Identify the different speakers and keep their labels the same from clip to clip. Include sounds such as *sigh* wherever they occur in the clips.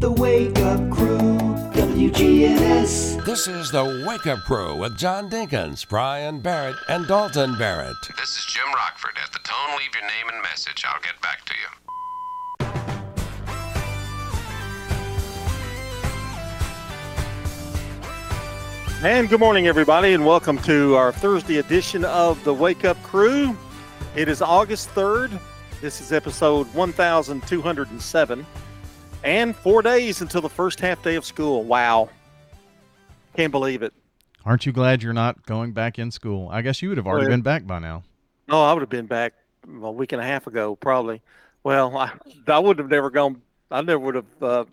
Speaker 1: The Wake Up Crew, WGNS.
Speaker 2: This is the Wake Up Crew with John Dinkins, Brian Barrett, and Dalton Barrett.
Speaker 3: This is Jim Rockford. At the tone, leave your name and message. I'll get back to you.
Speaker 4: And good morning, everybody, and welcome to our Thursday edition of the Wake Up Crew. It is August 3rd. This is episode 1207. And four days until the first half day of school. Wow. Can't believe it.
Speaker 5: Aren't you glad you're not going back in school? I guess you would have already
Speaker 4: Well-
Speaker 5: been back by now.
Speaker 4: No, I would have been back a week and a half ago, probably. Well, I, I would have never gone, I never would have uh,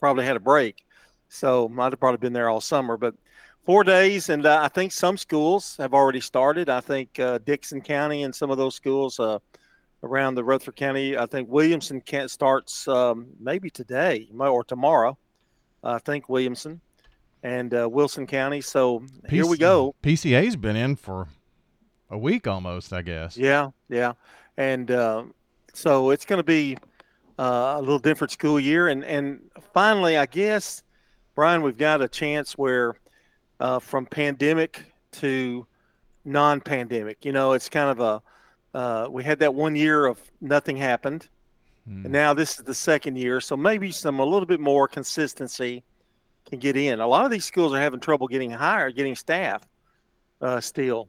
Speaker 4: probably had a break. So I'd have probably been there all summer. But four days, and uh, I think some schools have already started. I think uh, Dickson County and some of those schools uh, around the Rutherford County. I think Williamson can't starts um, maybe today or tomorrow. I think Williamson and uh, Wilson County. So here we go.
Speaker 5: PCA's been in for a week almost, I guess.
Speaker 4: Yeah, yeah, and uh, so it's going to be uh, a little different school year, and and finally, I guess, Brian, we've got a chance where uh, from pandemic to non-pandemic. You know, it's kind of a uh, we had that one year of nothing happened,
Speaker 5: Hmm.
Speaker 4: and now this is the second year, so maybe some a little bit more consistency can get in. A lot of these schools are having trouble getting hired, getting staff uh, still.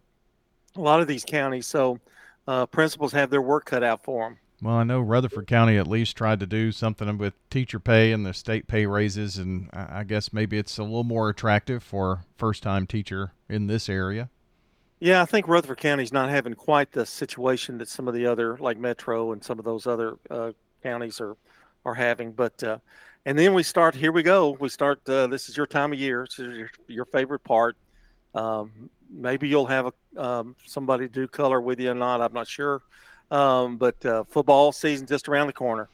Speaker 4: A lot of these counties, so uh, principals have their work cut out for them.
Speaker 5: Well, I know Rutherford County at least tried to do something with teacher pay and the state pay raises, and I I guess maybe it's a little more attractive for first-time teacher in this area.
Speaker 4: Yeah, I think Rutherford County's not having quite the situation that some of the other, like Metro and some of those other uh, counties are are having. But uh, and then we start. Here we go. We start. Uh, this is your time of year. This is your, your favorite part. Um, maybe you'll have a um, somebody do color with you or not. I'm not sure. Um, but uh, football season just around the corner.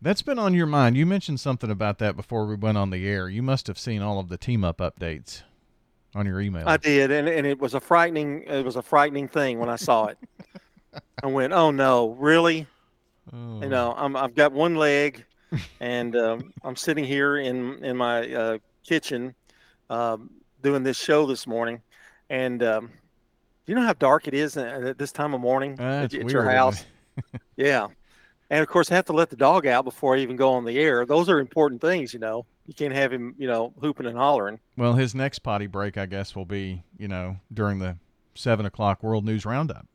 Speaker 5: That's been on your mind. You mentioned something about that before we went on the air. You must have seen all of the team-up updates on your email.
Speaker 4: I did, and, and it was a frightening. It was a frightening thing when I saw it. *laughs* I went, "Oh no, really?"
Speaker 5: Oh.
Speaker 4: You know, I'm, I've got one leg, and um, I'm sitting here in in my uh, kitchen um, doing this show this morning, and um, you know how dark it is at at this time of morning
Speaker 5: Ah,
Speaker 4: at, at your house. *laughs* yeah, and of course I have to let the dog out before I even go on the air. Those are important things, you know. You can't have him, you know, hooping and hollering.
Speaker 5: Well, his next potty break, I guess, will be you know during the seven o'clock World News Roundup.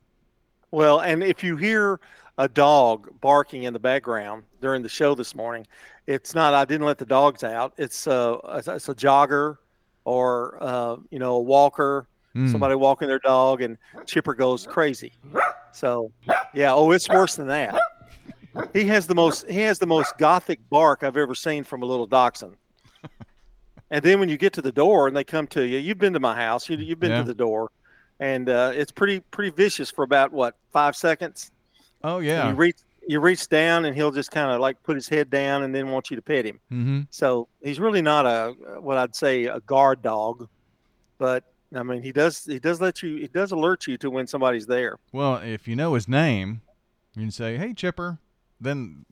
Speaker 4: Well, and if you hear a dog barking in the background during the show this morning, it's not. I didn't let the dogs out. It's uh, it's it's a jogger, or uh, you know, a walker.
Speaker 5: Mm.
Speaker 4: Somebody walking their dog, and Chipper goes crazy. So, yeah. Oh, it's worse than that. He has the most. He has the most gothic bark I've ever seen from a little dachshund. And then when you get to the door and they come to you, you've been to my house. You, you've been
Speaker 5: Yeah.
Speaker 4: to the door, and uh, it's pretty pretty vicious for about what five seconds.
Speaker 5: Oh
Speaker 4: And
Speaker 5: yeah.
Speaker 4: You reach you reach down and he'll just kind of like put his head down and then want you to pet him.
Speaker 5: mm-hmm.
Speaker 4: So he's really not a what I'd say a guard dog, but I mean he does he does let you he does alert you to when somebody's there.
Speaker 5: Well, if you know his name, you can say, "Hey, Chipper." Then,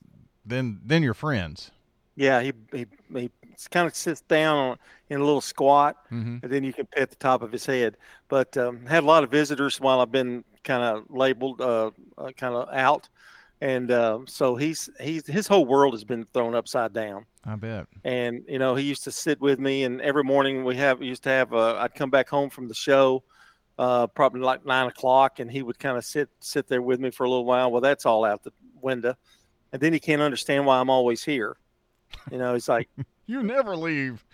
Speaker 5: then, then you're friends.
Speaker 4: Yeah, he he, he kind of sits down on, in a little squat,
Speaker 5: Mm-hmm.
Speaker 4: and then you can pet the top of his head. But um, had a lot of visitors while I've been kind of labeled uh, uh, kind of out, and uh, so he's he's his whole world has been thrown upside down.
Speaker 5: I bet.
Speaker 4: and you know he used to sit with me and every morning we have we used to have uh, i'd come back home from the show uh, probably like nine o'clock and he would kind of sit sit there with me for a little while well that's all out the window and then he can't understand why i'm always here you know he's like *laughs*
Speaker 5: You never leave.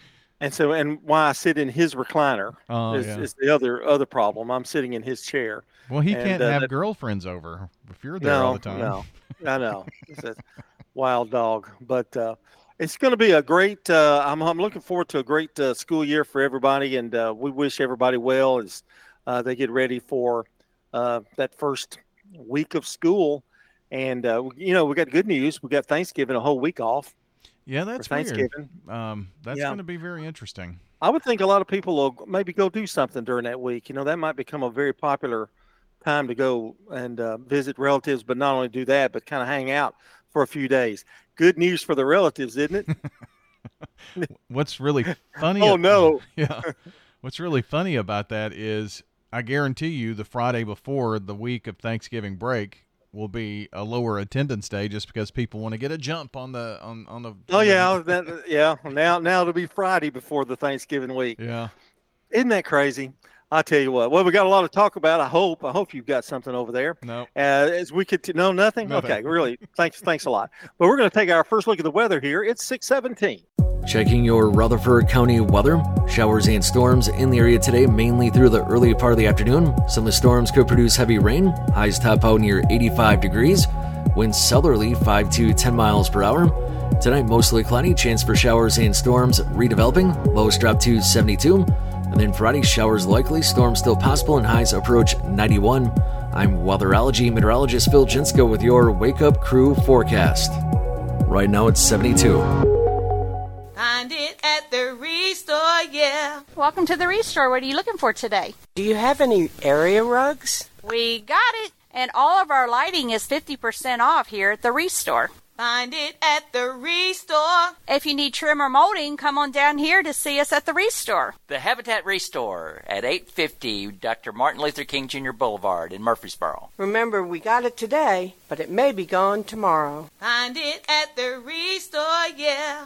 Speaker 4: and so and why i sit in his recliner
Speaker 5: Oh
Speaker 4: is,
Speaker 5: yeah.
Speaker 4: is the other other problem i'm sitting in his chair
Speaker 5: Well, he
Speaker 4: and,
Speaker 5: can't
Speaker 4: uh,
Speaker 5: have
Speaker 4: that-
Speaker 5: girlfriends over if you're there
Speaker 4: no,
Speaker 5: all the time.
Speaker 4: No, I know. It's a wild dog, but uh, it's going to be a great. Uh, I'm, I'm looking forward to a great uh, school year for everybody, and uh, we wish everybody well as uh, they get ready for uh, that first week of school. And uh, you know, we got good news. We got Thanksgiving a whole week off
Speaker 5: Yeah,
Speaker 4: for
Speaker 5: that's weird.
Speaker 4: Thanksgiving.
Speaker 5: Um, that's
Speaker 4: Yeah.
Speaker 5: going to be very interesting.
Speaker 4: I would think a lot of people will maybe go do something during that week. You know, that might become a very popular time to go and uh, visit relatives, but not only do that, but kind of hang out for a few days. Good news for the relatives, isn't it? *laughs*
Speaker 5: What's really funny?
Speaker 4: Oh, no. *laughs*
Speaker 5: Yeah. What's really funny about that is I guarantee you the Friday before the week of Thanksgiving break will be a lower attendance day just because people want to get a jump on the on on the.
Speaker 4: Oh yeah, *laughs* that, yeah. Now now it'll be Friday before the Thanksgiving week.
Speaker 5: Yeah.
Speaker 4: Isn't that crazy? I tell you what. Well, we got a lot to talk about. I hope. I hope you've got something over there.
Speaker 5: No.
Speaker 4: Uh, as we could, no, nothing?
Speaker 5: Nothing.
Speaker 4: Okay, really. Thanks, thanks a lot. But we're going to take our first look at the weather here. It's six seventeen.
Speaker 6: Checking your Rutherford County weather. Showers and storms in the area today, mainly through the early part of the afternoon. Some of the storms could produce heavy rain. Highs top out near 85 degrees. Winds southerly 5 to 10 miles per hour. Tonight, mostly cloudy. Chance for showers and storms redeveloping. Lows drop to 72. And then Friday, showers likely. Storms still possible and highs approach 91. I'm weatherology meteorologist Phil Jinsko with your Wake Up Crew forecast. Right now, it's 72.
Speaker 7: Find it at the Restore, yeah.
Speaker 8: Welcome to the Restore. What are you looking for today?
Speaker 9: Do you have any area rugs?
Speaker 8: We got it. And all of our lighting is 50% off here at the Restore.
Speaker 7: Find it at the Restore.
Speaker 8: If you need trim or molding, come on down here to see us at the Restore.
Speaker 10: The Habitat Restore at 850 Dr. Martin Luther King Jr. Boulevard in Murfreesboro.
Speaker 9: Remember, we got it today, but it may be gone tomorrow.
Speaker 7: Find it at the Restore, yeah.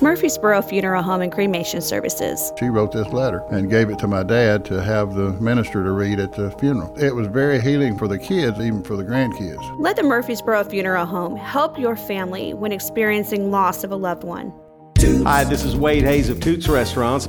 Speaker 11: Murfreesboro Funeral Home and Cremation Services.
Speaker 12: She wrote this letter and gave it to my dad to have the minister to read at the funeral. It was very healing for the kids, even for the grandkids.
Speaker 11: Let the Murfreesboro Funeral Home help your family when experiencing loss of a loved one.
Speaker 13: Hi, this is Wade Hayes of Toots Restaurants.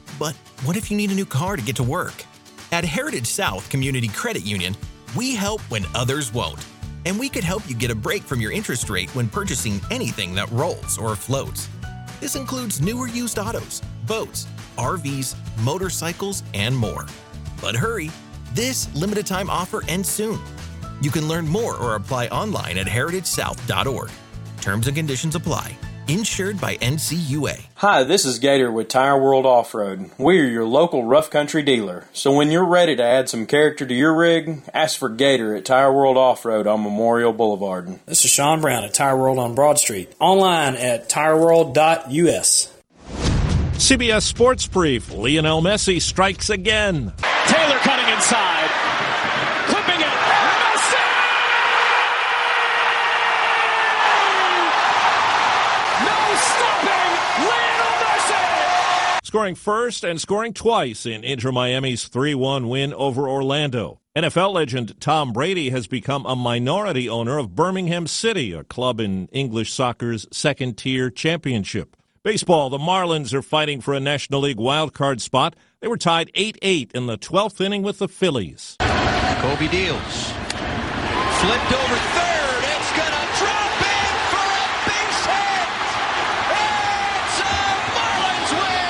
Speaker 14: But what if you need a new car to get to work? At Heritage South Community Credit Union, we help when others won't. And we could help you get a break from your interest rate when purchasing anything that rolls or floats. This includes newer used autos, boats, RVs, motorcycles, and more. But hurry, this limited time offer ends soon. You can learn more or apply online at heritagesouth.org. Terms and conditions apply. Insured by NCUA.
Speaker 15: Hi, this is Gator with Tire World Off Road. We're your local rough country dealer. So when you're ready to add some character to your rig, ask for Gator at Tire World Off Road on Memorial Boulevard.
Speaker 16: This is Sean Brown at Tire World on Broad Street. Online at tireworld.us.
Speaker 17: CBS Sports Brief. Lionel Messi strikes again.
Speaker 18: Taylor cutting inside. Clipping it. Messi! No stopping Lionel Messi!
Speaker 17: Scoring first and scoring twice in Inter Miami's 3 1 win over Orlando. NFL legend Tom Brady has become a minority owner of Birmingham City, a club in English soccer's second tier championship. Baseball, the Marlins are fighting for a National League wildcard spot. They were tied 8 8 in the 12th inning with the Phillies.
Speaker 19: Covey deals. Flipped over third. It's going to drop in for a base hit. It's a Marlins win.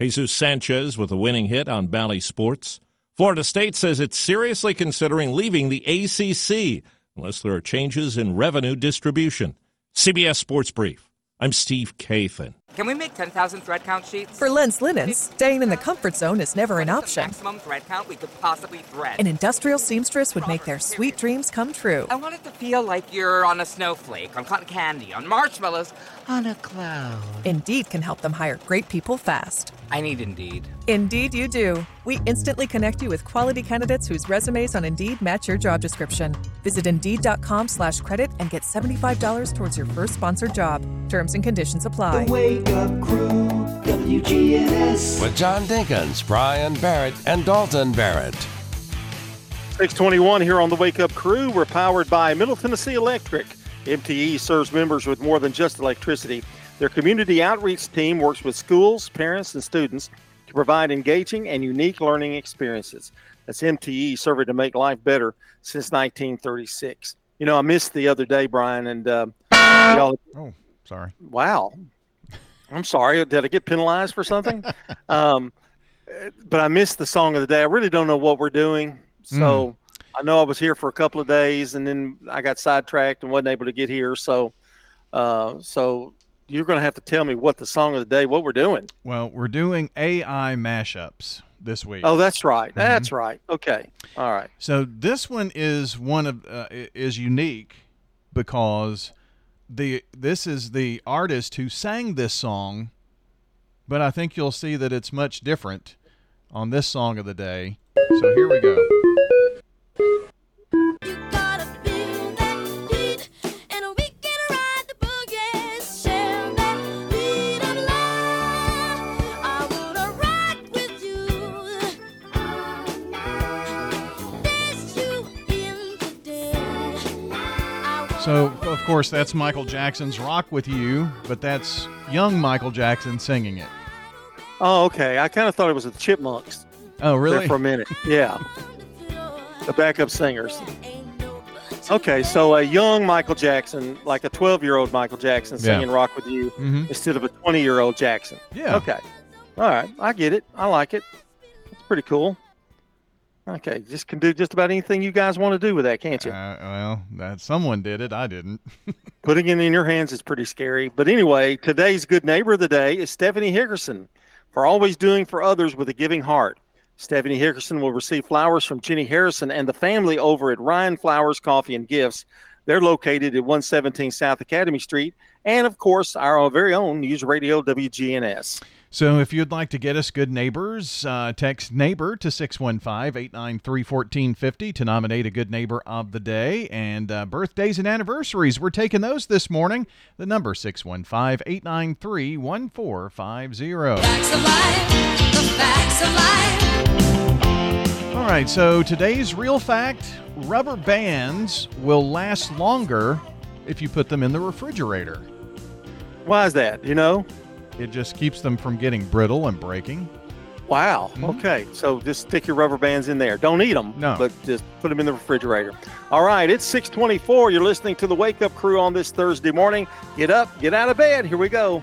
Speaker 17: Jesus Sanchez with a winning hit on Bally Sports. Florida State says it's seriously considering leaving the ACC unless there are changes in revenue distribution. CBS Sports Brief. I'm Steve Kathan.
Speaker 20: Can we make 10,000 thread count sheets?
Speaker 21: For Lens Linens, staying in the comfort zone is never an option.
Speaker 20: Maximum thread count we could possibly thread.
Speaker 21: An industrial seamstress would make their sweet dreams come true.
Speaker 20: I want it to feel like you're on a snowflake, on cotton candy, on marshmallows, on a cloud.
Speaker 21: Indeed can help them hire great people fast.
Speaker 22: I need Indeed.
Speaker 21: Indeed, you do. We instantly connect you with quality candidates whose resumes on Indeed match your job description. Visit Indeed.com slash credit and get $75 towards your first sponsored job. Terms and conditions apply.
Speaker 1: The Wake Up Crew, WGNS.
Speaker 2: With John Dinkins, Brian Barrett, and Dalton Barrett.
Speaker 4: 621 here on the Wake Up Crew. We're powered by Middle Tennessee Electric. MTE serves members with more than just electricity. Their community outreach team works with schools, parents, and students to provide engaging and unique learning experiences. That's MTE serving to make life better since 1936. You know, I missed the other day, Brian, and uh, y'all.
Speaker 5: Oh, sorry.
Speaker 4: Wow. I'm sorry. Did I get penalized for something? *laughs* um, but I missed the song of the day. I really don't know what we're doing. So mm. I know I was here for a couple of days and then I got sidetracked and wasn't able to get here. So, uh, so you're going to have to tell me what the song of the day, what we're doing.
Speaker 5: Well, we're doing AI mashups this week.
Speaker 4: Oh, that's right. Mm-hmm. That's right. Okay. All right.
Speaker 5: So this one is one of uh, is unique because the this is the artist who sang this song, but I think you'll see that it's much different on this song of the day. So here we go. So, of course, that's Michael Jackson's Rock With You, but that's young Michael Jackson singing it.
Speaker 4: Oh, okay. I kind of thought it was the Chipmunks.
Speaker 5: Oh, really?
Speaker 4: for a minute. Yeah. *laughs* The backup singers. Okay, so a young Michael Jackson, like a 12 year old Michael Jackson singing yeah. Rock With You
Speaker 5: mm-hmm.
Speaker 4: instead of a 20 year old Jackson.
Speaker 5: Yeah.
Speaker 4: Okay. All right. I get it. I like it. It's pretty cool. Okay, just can do just about anything you guys want to do with that, can't you?
Speaker 5: Uh, well, that someone did it. I didn't. *laughs*
Speaker 4: Putting it in your hands is pretty scary. But anyway, today's good neighbor of the day is Stephanie Hickerson for always doing for others with a giving heart. Stephanie Hickerson will receive flowers from Jenny Harrison and the family over at Ryan Flowers Coffee and Gifts. They're located at 117 South Academy Street, and of course, our very own News Radio WGNS.
Speaker 5: So if you'd like to get us good neighbors, uh, text neighbor to 615 893 1450 to nominate a good neighbor of the day. And uh, birthdays and anniversaries, we're taking those this morning. The number 615 893 1450. All right, so today's real fact rubber bands will last longer if you put them in the refrigerator.
Speaker 4: Why is that? You know?
Speaker 5: It just keeps them from getting brittle and breaking.
Speaker 4: Wow. Mm-hmm. Okay. So just stick your rubber bands in there. Don't eat them.
Speaker 5: No.
Speaker 4: But just put them in the refrigerator. All right. It's 624. You're listening to the Wake Up Crew on this Thursday morning. Get up, get out of bed. Here we go.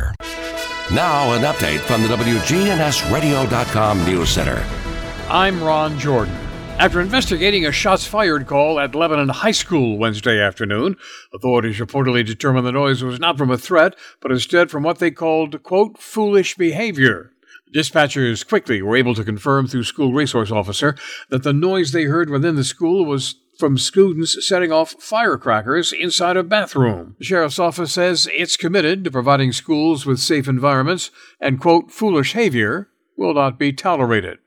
Speaker 2: Now, an update from the WGNSradio.com News Center.
Speaker 23: I'm Ron Jordan. After investigating a shots fired call at Lebanon High School Wednesday afternoon, authorities reportedly determined the noise was not from a threat, but instead from what they called, quote, foolish behavior. Dispatchers quickly were able to confirm through school resource officer that the noise they heard within the school was from students setting off firecrackers inside a bathroom. The sheriff's office says it's committed to providing schools with safe environments and, quote, foolish behavior will not be tolerated.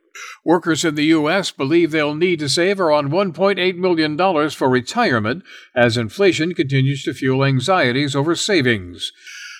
Speaker 23: Workers in the U.S. believe they'll need to save around $1.8 million for retirement as inflation continues to fuel anxieties over savings.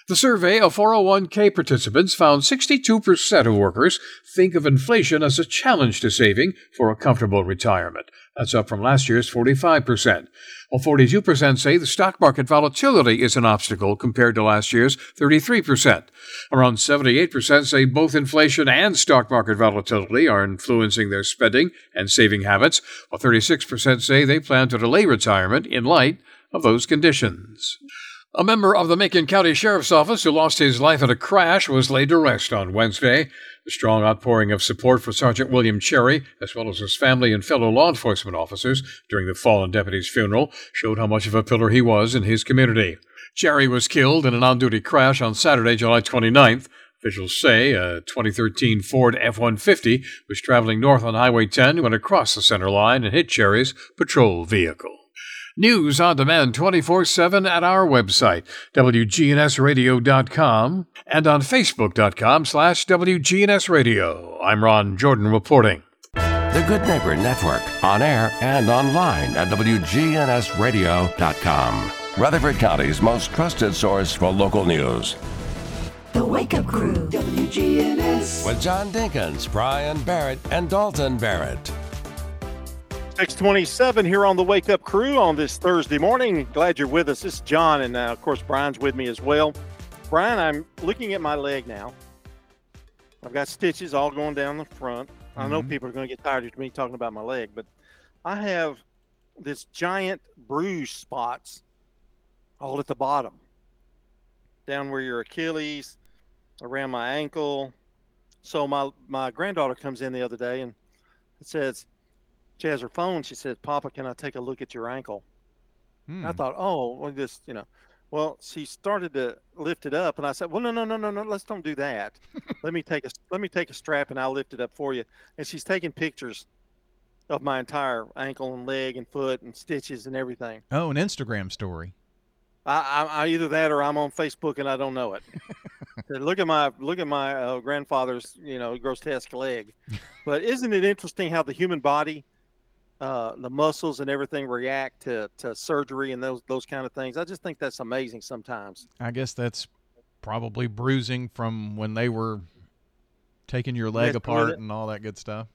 Speaker 23: The survey of 401k participants found 62% of workers think of inflation as a challenge to saving for a comfortable retirement. That's up from last year's 45%. While 42% say the stock market volatility is an obstacle compared to last year's 33%. Around 78% say both inflation and stock market volatility are influencing their spending and saving habits, while 36% say they plan to delay retirement in light of those conditions. A member of the Macon County Sheriff's Office who lost his life in a crash was laid to rest on Wednesday. The strong outpouring of support for Sergeant William Cherry, as well as his family and fellow law enforcement officers during the fallen deputy's funeral, showed how much of a pillar he was in his community. Cherry was killed in an on duty crash on Saturday, July 29th. Officials say a 2013 Ford F 150 was traveling north on Highway 10 when it crossed the center line and hit Cherry's patrol vehicle. News on demand 24 7 at our website, WGNSradio.com, and on Facebook.com slash WGNSradio. I'm Ron Jordan reporting.
Speaker 2: The Good Neighbor Network, on air and online at WGNSradio.com. Rutherford County's most trusted source for local news.
Speaker 1: The Wake Up Crew, WGNS.
Speaker 2: With John Dinkins, Brian Barrett, and Dalton Barrett.
Speaker 4: 627 here on the Wake Up Crew on this Thursday morning. Glad you're with us. This is John, and uh, of course, Brian's with me as well. Brian, I'm looking at my leg now. I've got stitches all going down the front. Mm-hmm. I know people are going to get tired of me talking about my leg, but I have this giant bruise spots all at the bottom, down where your Achilles, around my ankle. So my my granddaughter comes in the other day and it says, she has her phone. She says, "Papa, can I take a look at your ankle?"
Speaker 5: Hmm.
Speaker 4: I thought, "Oh, well, just you know." Well, she started to lift it up, and I said, "Well, no, no, no, no, no. Let's don't do that. *laughs* let me take a let me take a strap, and I'll lift it up for you." And she's taking pictures of my entire ankle and leg and foot and stitches and everything.
Speaker 5: Oh, an Instagram story.
Speaker 4: I, I, I either that or I'm on Facebook and I don't know it. *laughs* look at my look at my uh, grandfather's you know grotesque leg. *laughs* But isn't it interesting how the human body uh, the muscles and everything react to, to surgery and those those kind of things. I just think that's amazing sometimes.
Speaker 5: I guess that's probably bruising from when they were taking your leg apart and all that good stuff.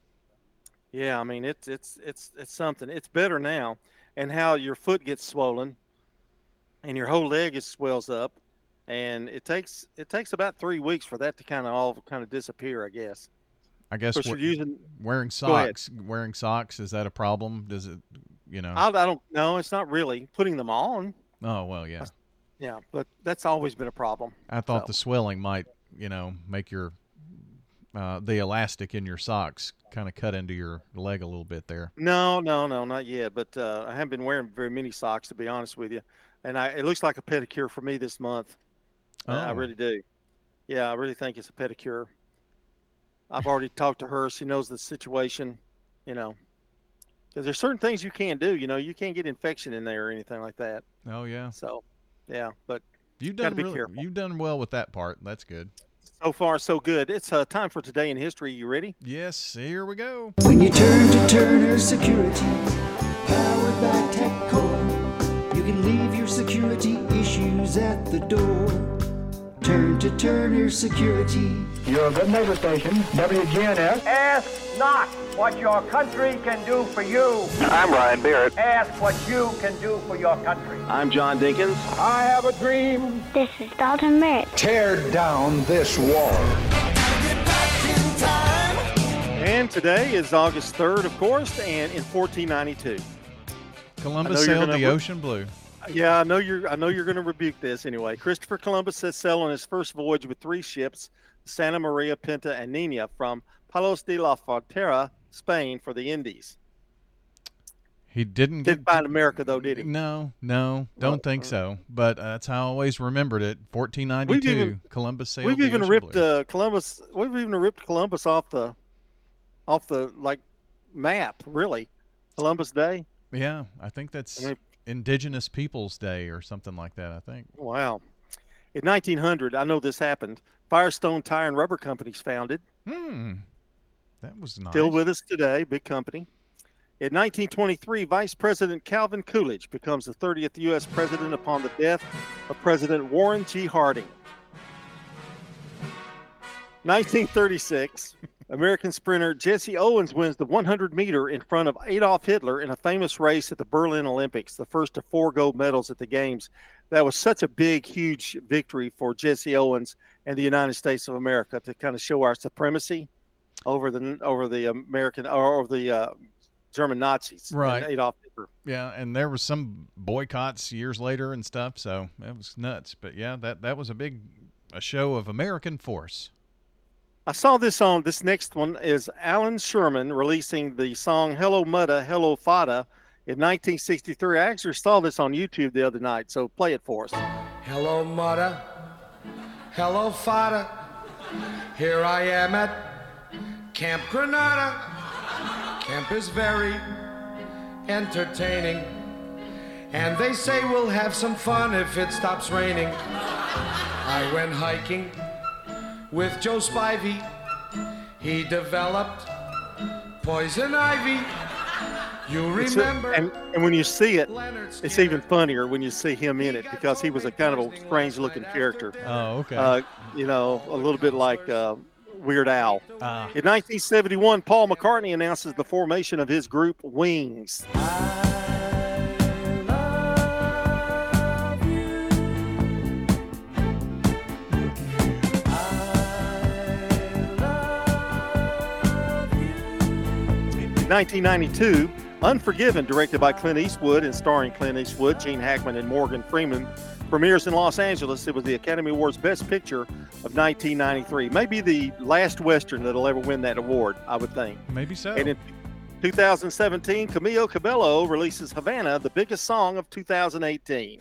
Speaker 4: Yeah, I mean it's it's it's it's something. It's better now, and how your foot gets swollen, and your whole leg is swells up, and it takes it takes about three weeks for that to kind of all kind of disappear. I guess.
Speaker 5: I guess
Speaker 4: you're using
Speaker 5: wearing socks. Wearing socks is that a problem? Does it, you know?
Speaker 4: I, I don't know. It's not really putting them on.
Speaker 5: Oh well, yeah.
Speaker 4: Yeah, but that's always been a problem.
Speaker 5: I thought
Speaker 4: so.
Speaker 5: the swelling might, you know, make your uh, the elastic in your socks kind of cut into your leg a little bit there.
Speaker 4: No, no, no, not yet. But uh, I haven't been wearing very many socks to be honest with you, and I, it looks like a pedicure for me this month.
Speaker 5: Oh.
Speaker 4: I really do. Yeah, I really think it's a pedicure. I've already talked to her. She knows the situation, you know, because there's certain things you can't do. You know, you can't get infection in there or anything like that.
Speaker 5: Oh yeah.
Speaker 4: So, yeah, but
Speaker 5: you've done really, you've done well with that part. That's good.
Speaker 4: So far, so good. It's uh, time for today in history. You ready?
Speaker 5: Yes. Here we go.
Speaker 1: When you turn to Turner Security, powered by TechCore, you can leave your security issues at the door. Turn to Turner Security.
Speaker 24: Your good neighbor station, WGNS.
Speaker 25: Ask not what your country can do for you.
Speaker 13: I'm Brian Barrett.
Speaker 25: Ask what you can do for your country.
Speaker 13: I'm John Dinkins.
Speaker 25: I have a dream.
Speaker 26: This is Dalton Barrett.
Speaker 24: Tear down this wall.
Speaker 4: And today is August 3rd, of course, and in 1492.
Speaker 5: Columbus sailed the ocean blue.
Speaker 4: Yeah, I know you're. I know you're going to rebuke this anyway. Christopher Columbus set sail on his first voyage with three ships: Santa Maria, Pinta, and Nina, from Palos de la Frontera, Spain, for the Indies.
Speaker 5: He didn't
Speaker 4: didn't
Speaker 5: get,
Speaker 4: find America though, did he?
Speaker 5: No, no, don't well, think so. But uh, that's how I always remembered it. 1492,
Speaker 4: even,
Speaker 5: Columbus sailed.
Speaker 4: We've even ripped uh, Columbus. We've even ripped Columbus off the, off the like, map. Really, Columbus Day.
Speaker 5: Yeah, I think that's. I mean, Indigenous Peoples Day or something like that, I think.
Speaker 4: Wow. In 1900, I know this happened. Firestone Tire and Rubber Company's founded.
Speaker 5: Hmm. That was nice.
Speaker 4: Still with us today, big company. In 1923, Vice President Calvin Coolidge becomes the 30th U.S. president upon the death of President Warren G. Harding. *laughs* 1936, American sprinter Jesse Owens wins the 100 meter in front of Adolf Hitler in a famous race at the Berlin Olympics, the first of four gold medals at the Games. That was such a big, huge victory for Jesse Owens and the United States of America to kind of show our supremacy over the over the American or over the uh, German Nazis.
Speaker 5: Right.
Speaker 4: Adolf Hitler.
Speaker 5: Yeah, and there was some boycotts years later and stuff, so that was nuts. But yeah, that that was a big a show of American force.
Speaker 4: I saw this on this next one is Allan Sherman releasing the song Hello Muddah, Hello Faddah in 1963. I actually saw this on YouTube the other night, so play it for us.
Speaker 25: Hello Muddah, hello Faddah. Here I am at Camp Granada. Camp is very entertaining. And they say we'll have some fun if it stops raining. I went hiking with Joe Spivy. He developed poison ivy. You
Speaker 4: It's a-
Speaker 25: remember?
Speaker 4: and, and when you see it, it's even funnier when you see him in it because he was a kind of a strange looking character.
Speaker 5: Oh, okay.
Speaker 4: Uh, you know, a little bit like uh, Weird Al.
Speaker 5: Ah.
Speaker 4: In 1971, Paul McCartney announces the formation of his group Wings. In 1992, Unforgiven, directed by Clint Eastwood and starring Clint Eastwood, Gene Hackman, and Morgan Freeman, premieres in Los Angeles. It was the Academy Awards Best Picture of 1993. Maybe the last Western that'll ever win that award, I would think.
Speaker 5: Maybe so.
Speaker 4: And in 2017, Camila Cabello releases Havana, the biggest song of 2018.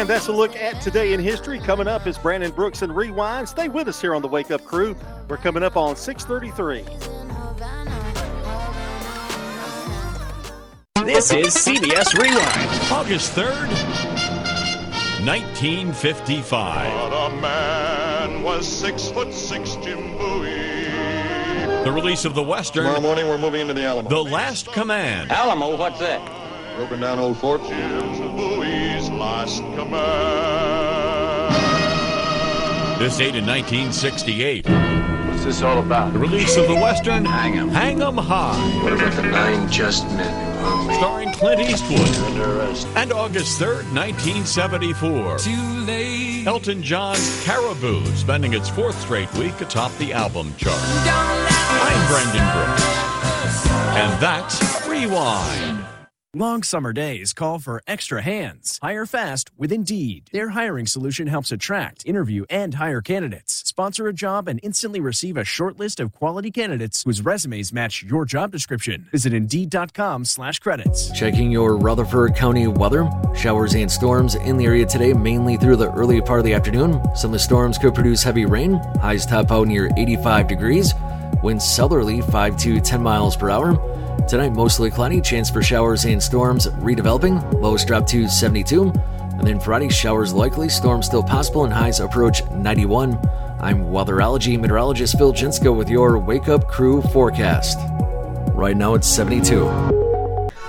Speaker 4: And that's a look at today in history. Coming up is Brandon Brooks and Rewind. Stay with us here on the Wake Up Crew. We're coming up on 633.
Speaker 27: This is CBS Rewind. August 3rd, 1955.
Speaker 28: But a man was six foot six, Jim Bowie.
Speaker 27: The release of the Western.
Speaker 28: Tomorrow morning we're moving into the Alamo.
Speaker 27: The Last Command.
Speaker 28: Alamo, what's that? Broken down old fort. Jim Bowie's last command.
Speaker 27: This date in 1968.
Speaker 28: What's this all about?
Speaker 27: The release of the Western. Hang 'em. Hang 'em High.
Speaker 28: What about the nine just men who me?
Speaker 27: Starring Clint Eastwood. And August 3rd, 1974.
Speaker 28: Too late.
Speaker 27: Elton John's Caribou, spending its fourth straight week atop the album chart. I'm Brendan Brooks. And that's Rewind.
Speaker 29: Long summer days call for extra hands. Hire fast with Indeed. Their hiring solution helps attract, interview, and hire candidates. Sponsor a job and instantly receive a short list of quality candidates whose resumes match your job description. Visit Indeed.com slash credits.
Speaker 6: Checking your Rutherford County weather. Showers and storms in the area today, mainly through the early part of the afternoon. Some of the storms could produce heavy rain. Highs top out near 85 degrees. Winds southerly 5 to 10 miles per hour. Tonight, mostly cloudy, chance for showers and storms redeveloping. Lows drop to 72. And then Friday, showers likely, storms still possible, and highs approach 91. I'm weatherology meteorologist Phil Jinsko with your Wake Up Crew forecast. Right now, it's 72.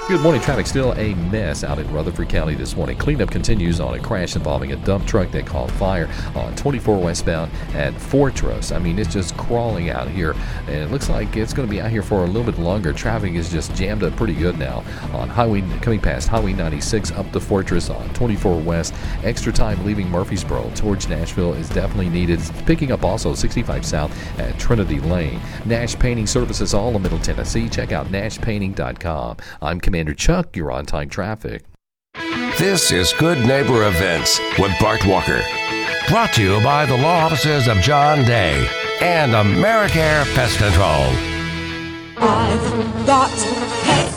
Speaker 30: Good morning. Traffic still a mess out in Rutherford County this morning. Cleanup continues on a crash involving a dump truck that caught fire on 24 westbound at Fortress. I mean, it's just crawling out here, and it looks like it's going to be out here for a little bit longer. Traffic is just jammed up pretty good now on Highway coming past Highway 96 up to Fortress on 24 West. Extra time leaving Murfreesboro towards Nashville is definitely needed. Picking up also 65 South at Trinity Lane. Nash Painting Services all in Middle Tennessee. Check out nashpainting.com. I'm Commander Chuck. You're on time traffic.
Speaker 2: This is Good Neighbor Events with Bart Walker. Brought to you by the law offices of John Day and Americare Pest Control.
Speaker 5: I've got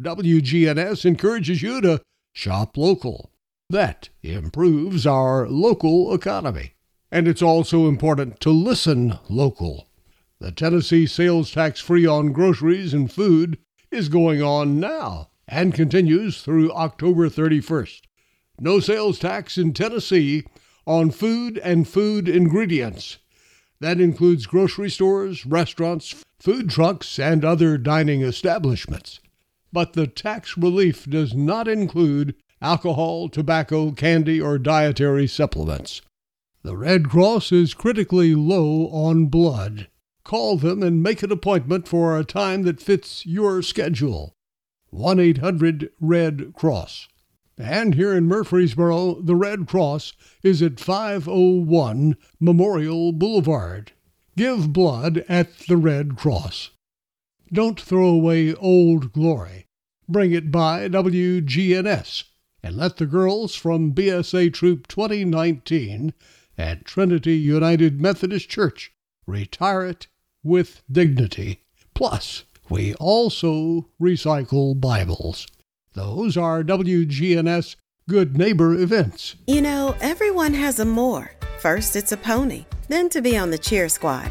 Speaker 31: WGNS encourages you to shop local. That improves our local economy. And it's also important to listen local. The Tennessee sales tax free on groceries and food is going on now and continues through October 31st. No sales tax in Tennessee on food and food ingredients. That includes grocery stores, restaurants, food trucks, and other dining establishments. But the tax relief does not include alcohol, tobacco, candy, or dietary supplements. The Red Cross is critically low on blood. Call them and make an appointment for a time that fits your schedule. 1 800 Red Cross. And here in Murfreesboro, the Red Cross is at 501 Memorial Boulevard. Give blood at the Red Cross. Don't throw away old glory. Bring it by WGNS and let the girls from BSA Troop 2019 at Trinity United Methodist Church retire it with dignity. Plus, we also recycle Bibles. Those are WGNS Good Neighbor events.
Speaker 32: You know, everyone has a more. First, it's a pony, then to be on the cheer squad.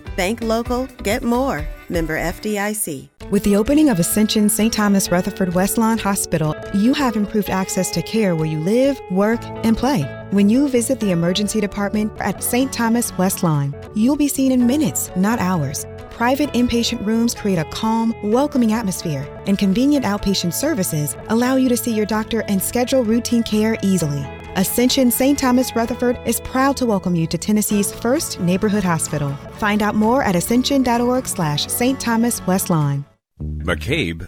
Speaker 32: Bank local, get more. Member FDIC.
Speaker 33: With the opening of Ascension St. Thomas Rutherford Westlawn Hospital, you have improved access to care where you live, work, and play. When you visit the emergency department at St. Thomas Westlawn, you'll be seen in minutes, not hours. Private inpatient rooms create a calm, welcoming atmosphere, and convenient outpatient services allow you to see your doctor and schedule routine care easily. Ascension St. Thomas Rutherford is proud to welcome you to Tennessee's first neighborhood hospital. Find out more at ascension.org slash St. Thomas Westlawn.
Speaker 34: McCabe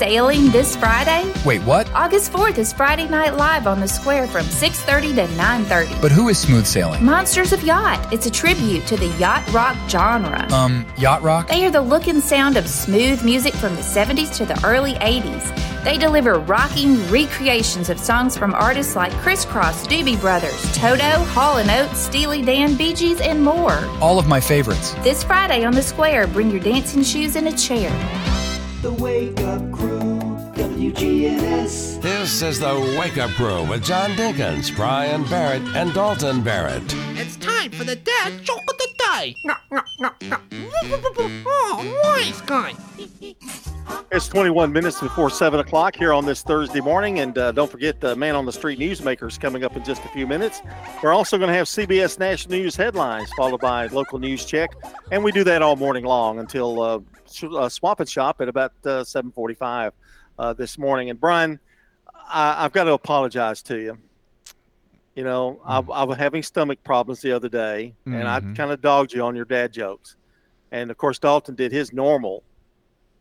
Speaker 35: sailing this Friday?
Speaker 36: Wait, what?
Speaker 35: August 4th is Friday Night Live on the Square from 6:30 to 9:30.
Speaker 36: But who is smooth sailing?
Speaker 35: Monsters of Yacht. It's a tribute to the yacht rock genre.
Speaker 36: Um, yacht rock?
Speaker 35: They are the look and sound of smooth music from the 70s to the early 80s. They deliver rocking recreations of songs from artists like Criss Cross, Doobie Brothers, Toto, Hall & Oates, Steely Dan, Bee Gees, and more.
Speaker 36: All of my favorites.
Speaker 35: This Friday on the Square, bring your dancing shoes and a chair.
Speaker 37: The Wake Up Crew, WGNS.
Speaker 2: This is the Wake Up Crew with John Dinkins, Brian Barrett, and Dalton Barrett.
Speaker 38: It's time for the dad joke of the day. No, no, no, no. Oh, nice guy.
Speaker 4: It's 21 minutes before 7 o'clock here on this Thursday morning. And uh, don't forget the Man on the Street Newsmakers coming up in just a few minutes. We're also going to have CBS National News headlines followed by local news check. And we do that all morning long until uh, uh, Swap and Shop at about uh, 745 uh, this morning. And Brian, I, I've got to apologize to you. You know, I, I was having stomach problems the other day, and I
Speaker 39: Mhm.
Speaker 4: kind of dogged you on your dad jokes. And of course, Dalton did his normal,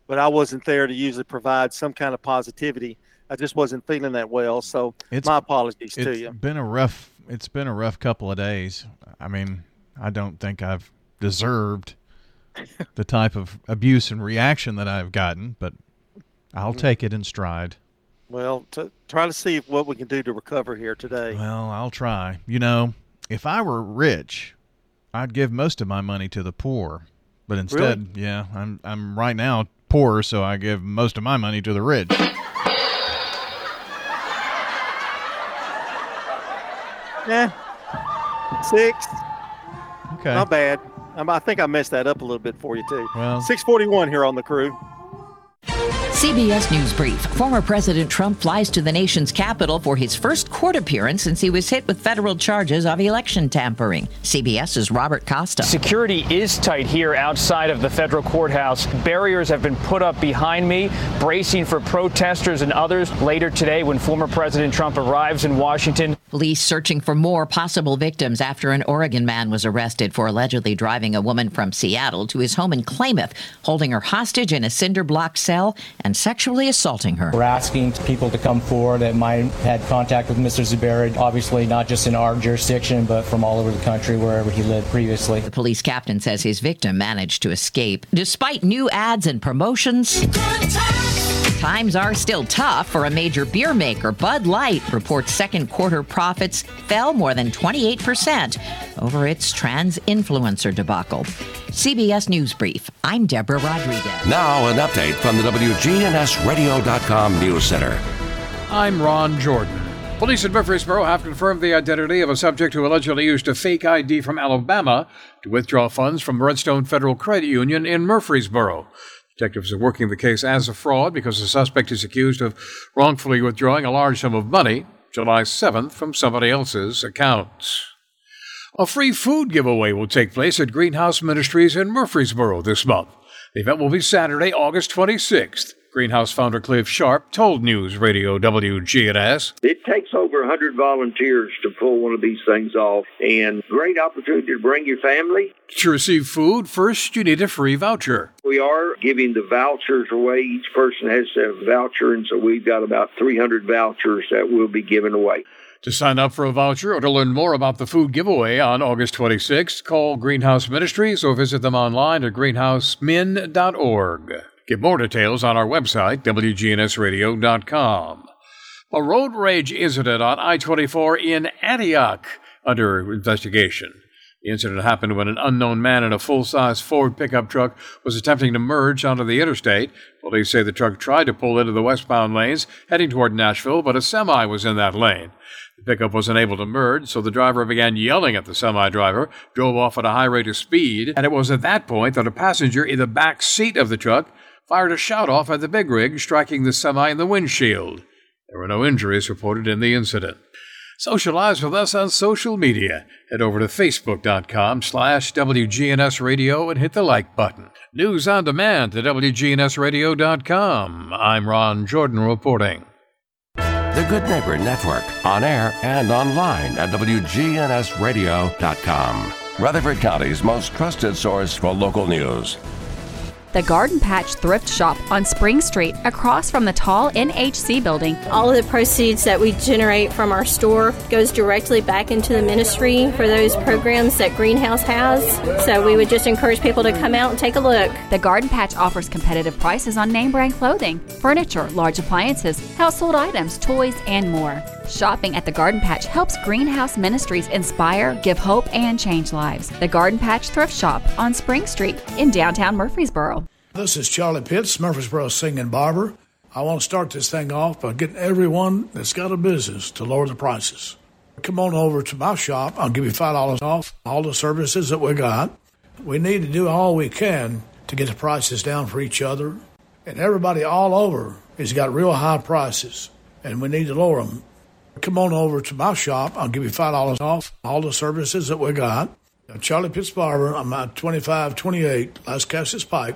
Speaker 4: but I wasn't there to usually provide some kind of positivity. I just wasn't feeling that well. So
Speaker 39: It's-
Speaker 4: my apologies to
Speaker 39: It's
Speaker 4: you.
Speaker 39: been a rough. It's been a rough couple of days. I mean, I don't think I've deserved *laughs* the type of abuse and reaction that I've gotten, but I'll mm. take it in stride.
Speaker 4: Well, to try to see what we can do to recover here today.
Speaker 39: Well, I'll try. You know, if I were rich, I'd give most of my money to the poor. But instead, yeah, I'm I'm right now poor, so I give most of my money to the rich.
Speaker 4: Yeah, six.
Speaker 39: Okay.
Speaker 4: Not bad. I think I messed that up a little bit for you too.
Speaker 39: Well-
Speaker 4: 641 here on the crew.
Speaker 10: CBS News Brief. Former President Trump flies to the nation's capital for his first court appearance since he was hit with federal charges of election tampering. CBS's Robert Costa.
Speaker 40: Security is tight here outside of the federal courthouse. Barriers have been put up behind me, bracing for protesters and others later today when former President Trump arrives in Washington.
Speaker 10: Police searching for more possible victims after an Oregon man was arrested for allegedly driving a woman from Seattle to his home in Klamath, holding her hostage in a cinder block cell and sexually assaulting her.
Speaker 41: We're asking people to come forward that might have had contact with Mr. Zubair, obviously not just in our jurisdiction, but from all over the country, wherever he lived previously.
Speaker 10: The police captain says his victim managed to escape. Despite new ads and promotions, times are still tough for a major beer maker. Bud Light reports second quarter profits fell more than 28% over its trans influencer debacle. CBS News Brief. I'm Deborah Rodriguez.
Speaker 2: Now, an update from the WGNSradio.com News Center.
Speaker 23: I'm Ron Jordan. Police in Murfreesboro have confirmed the identity of a subject who allegedly used a fake ID from Alabama to withdraw funds from Redstone Federal Credit Union in Murfreesboro. Detectives are working the case as a fraud because the suspect is accused of wrongfully withdrawing a large sum of money July 7th from somebody else's account. A free food giveaway will take place at Greenhouse Ministries in Murfreesboro this month. The event will be Saturday, August 26th. Greenhouse founder Cliff Sharp told News Radio WGNS.
Speaker 42: It takes over 100 volunteers to pull one of these things off, and great opportunity to bring your family.
Speaker 23: To receive food, first you need a free voucher.
Speaker 42: We are giving the vouchers away. Each person has a voucher, and so we've got about 300 vouchers that we'll be giving away.
Speaker 23: To sign up for a voucher or to learn more about the food giveaway on August 26th, call Greenhouse Ministries or visit them online at greenhousemin.org. Get more details on our website, WGNSradio.com. A road rage incident on I 24 in Antioch under investigation. The incident happened when an unknown man in a full size Ford pickup truck was attempting to merge onto the interstate. Police say the truck tried to pull into the westbound lanes heading toward Nashville, but a semi was in that lane. The pickup was unable to merge, so the driver began yelling at the semi driver, drove off at a high rate of speed, and it was at that point that a passenger in the back seat of the truck fired a shot off at the big rig, striking the semi in the windshield. There were no injuries reported in the incident. Socialize with us on social media. Head over to facebook.com slash WGNS Radio and hit the like button. News on demand at WGNSradio.com. I'm Ron Jordan reporting.
Speaker 2: The Good Neighbor Network, on air and online at WGNSradio.com. Rutherford County's most trusted source for local news.
Speaker 35: The Garden Patch Thrift Shop on Spring Street, across from the tall NHC building.
Speaker 43: All of the proceeds that we generate from our store goes directly back into the ministry for those programs that Greenhouse has. So we would just encourage people to come out and take a look.
Speaker 35: The Garden Patch offers competitive prices on name brand clothing, furniture, large appliances, household items, toys, and more. Shopping at the Garden Patch helps Greenhouse Ministries inspire, give hope, and change lives. The Garden Patch Thrift Shop on Spring Street in downtown Murfreesboro.
Speaker 44: This is Charlie Pitts, Murfreesboro Singing Barber. I want to start this thing off by getting everyone that's got a business to lower the prices. Come on over to my shop. I'll give you $5 off all the services that we got. We need to do all we can to get the prices down for each other. And everybody all over has got real high prices, and we need to lower them. Come on over to my shop. I'll give you $5 off all the services that we got. Charlie Pitts Barber. I'm at 2528 Lascassas Pike.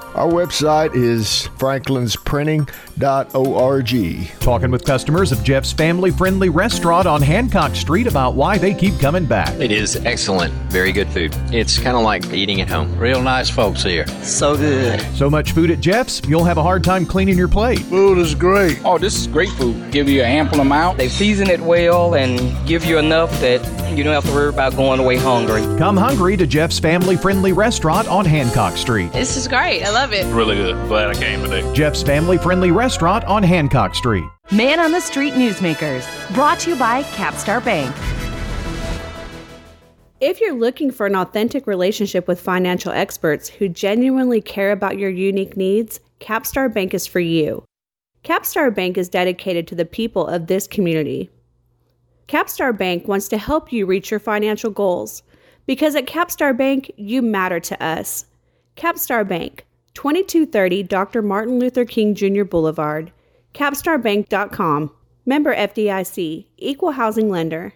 Speaker 45: Our website is franklinsprinting.org.
Speaker 5: Talking with customers of Jeff's family friendly restaurant on Hancock Street about why they keep coming back.
Speaker 46: It is excellent. Very good food. It's kind of like eating at home. Real nice folks here.
Speaker 47: So good.
Speaker 5: So much food at Jeff's, you'll have a hard time cleaning your plate.
Speaker 12: Food is great.
Speaker 41: Oh, this is great food. Give you an ample amount.
Speaker 48: They season it well and give you enough that you don't have to worry about going away hungry.
Speaker 5: Come hungry to Jeff's family friendly restaurant on Hancock Street.
Speaker 49: This is great. I love it.
Speaker 50: Really good. Glad I came today.
Speaker 5: Jeff's family friendly restaurant on Hancock Street.
Speaker 51: Man on the Street Newsmakers, brought to you by Capstar Bank.
Speaker 11: If you're looking for an authentic relationship with financial experts who genuinely care about your unique needs, Capstar Bank is for you. Capstar Bank is dedicated to the people of this community. Capstar Bank wants to help you reach your financial goals because at Capstar Bank, you matter to us. Capstar Bank, 2230 Dr. Martin Luther King Jr. Boulevard, capstarbank.com. Member FDIC, Equal Housing Lender.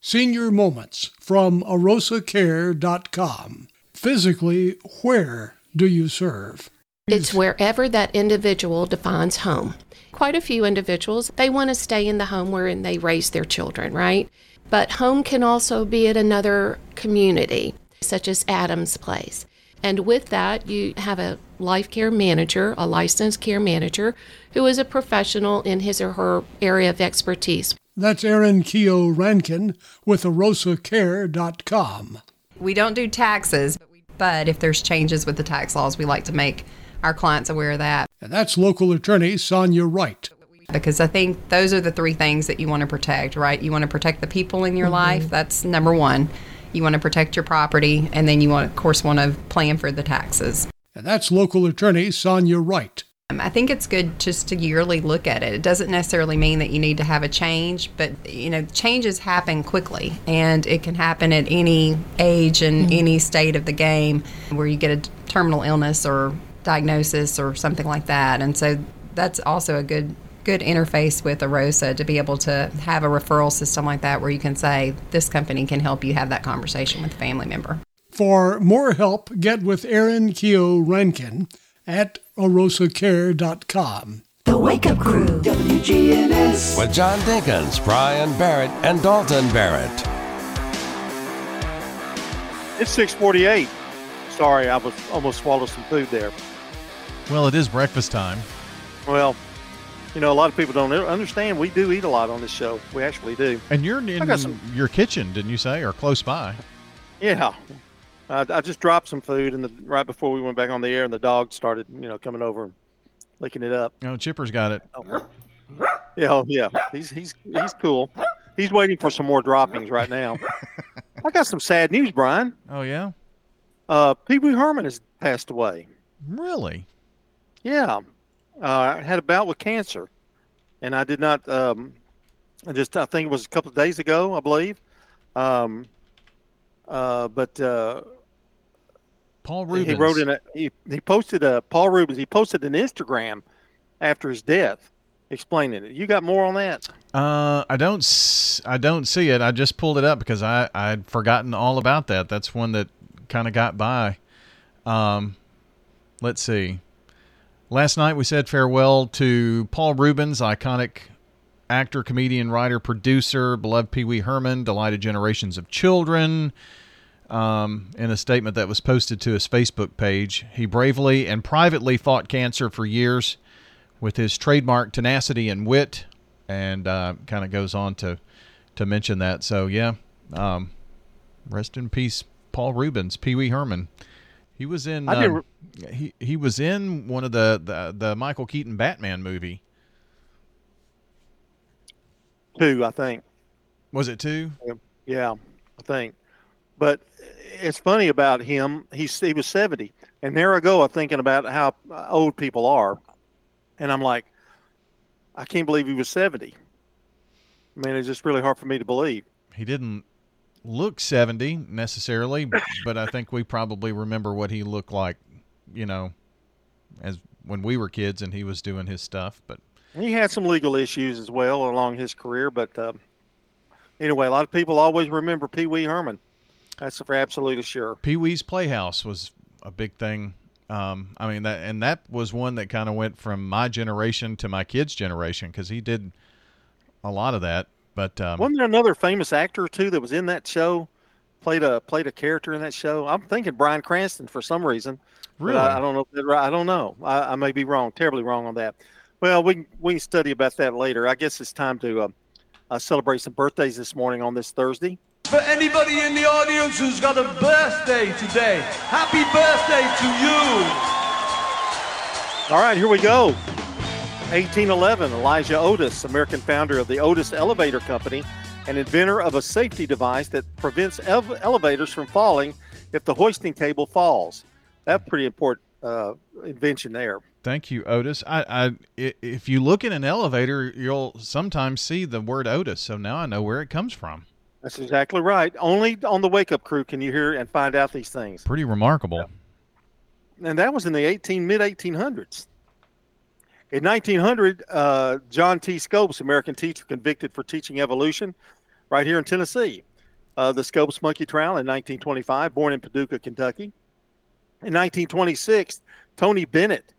Speaker 31: Senior Moments from arosacare.com. Physically, where do you serve?
Speaker 52: It's wherever that individual defines home. Quite a few individuals, they want to stay in the home where they raise their children, right? But home can also be at another community, such as Adams Place. And with that, you have a life care manager, a licensed care manager, who is a professional in his or her area of expertise.
Speaker 31: That's Erin Keogh Rankin with arosacare.com.
Speaker 53: We don't do taxes, but if there's changes with the tax laws, we like to make our clients aware of that.
Speaker 31: And that's local attorney Sonia Wright.
Speaker 53: Because I think those are the three things that you want to protect, right? You want to protect the people in your mm-hmm. life. That's number one. You want to protect your property, and then you want, of course, want to plan for the taxes.
Speaker 31: And that's local attorney Sonia Wright.
Speaker 53: Um, I think it's good just to yearly look at it. It doesn't necessarily mean that you need to have a change, but you know, changes happen quickly and it can happen at any age and mm-hmm. any state of the game where you get a terminal illness or diagnosis or something like that. And so that's also a good good interface with AROSA to be able to have a referral system like that where you can say this company can help you have that conversation with a family member.
Speaker 31: For more help, get with Erin Keogh Rankin at arosacare.com.
Speaker 1: The Wake Up Crew, WGNS.
Speaker 2: With John Dinkins, Brian Barrett, and Dalton Barrett.
Speaker 4: It's 648. Sorry, I was almost swallowed some food there.
Speaker 5: Well, it is breakfast time.
Speaker 4: Well, you know, a lot of people don't understand. We do eat a lot on this show. We actually do.
Speaker 5: And you're in some, your kitchen, didn't you say, or close by?
Speaker 4: Yeah, I, I just dropped some food, and right before we went back on the air, and the dog started, you know, coming over and licking it up.
Speaker 5: Oh, Chipper's got it.
Speaker 4: Oh. Yeah, oh, yeah, he's he's he's cool. He's waiting for some more droppings right now. I got some sad news, Brian.
Speaker 5: Oh yeah.
Speaker 4: Uh, Pee Wee Herman has passed away.
Speaker 5: Really?
Speaker 4: Yeah. Uh, I had a bout with cancer, and I did not. Um, I just I think it was a couple of days ago, I believe. Um, uh, but uh,
Speaker 5: Paul Reubens.
Speaker 4: He wrote in a he, he posted a Paul Reubens. He posted an Instagram after his death, explaining it. You got more on that?
Speaker 5: Uh, I don't. I don't see it. I just pulled it up because I I'd forgotten all about that. That's one that kind of got by. Um, let's see. Last night we said farewell to Paul Reubens, iconic actor, comedian, writer, producer, beloved Pee Wee Herman, delighted generations of children. Um, in a statement that was posted to his Facebook page, he bravely and privately fought cancer for years with his trademark tenacity and wit, and uh, kind of goes on to to mention that. So yeah, um, rest in peace, Paul Reubens, Pee Wee Herman. He was in. Um, he he was in one of the, the the Michael Keaton Batman movie.
Speaker 4: Two, I think.
Speaker 5: Was it two?
Speaker 4: Yeah, I think. But it's funny about him. He's he was seventy, and there I go. I'm thinking about how old people are, and I'm like, I can't believe he was seventy. I mean, it's just really hard for me to believe.
Speaker 5: He didn't look 70 necessarily, but I think we probably remember what he looked like, you know, as when we were kids and he was doing his stuff. But
Speaker 4: he had some legal issues as well along his career. But uh, anyway, a lot of people always remember Pee Wee Herman. That's for absolutely sure.
Speaker 5: Pee Wee's Playhouse was a big thing. Um, I mean that, and that was one that kind of went from my generation to my kids' generation because he did a lot of that. But um,
Speaker 4: wasn't there another famous actor too that was in that show? Played a played a character in that show. I'm thinking Bryan Cranston for some reason.
Speaker 5: Really?
Speaker 4: I, I, don't know. I don't know. I, I, may be wrong, terribly wrong on that. Well, we we can study about that later. I guess it's time to uh, uh, celebrate some birthdays this morning on this Thursday.
Speaker 54: For anybody in the audience who's got a birthday today, happy birthday to you.
Speaker 4: All right, here we go. 1811, Elijah Otis, American founder of the Otis Elevator Company and inventor of a safety device that prevents ev- elevators from falling if the hoisting cable falls. That's pretty important uh, invention there.
Speaker 5: Thank you, Otis. I, I, if you look in an elevator, you'll sometimes see the word Otis. So now I know where it comes from.
Speaker 4: That's exactly right. Only on the Wake Up Crew can you hear and find out these things.
Speaker 5: Pretty remarkable.
Speaker 4: And that was in the 18 mid 1800s. In 1900, uh, John T. Scopes, American teacher convicted for teaching evolution, right here in Tennessee. Uh, the Scopes monkey trial in 1925, born in Paducah, Kentucky. In 1926, Tony Bennett,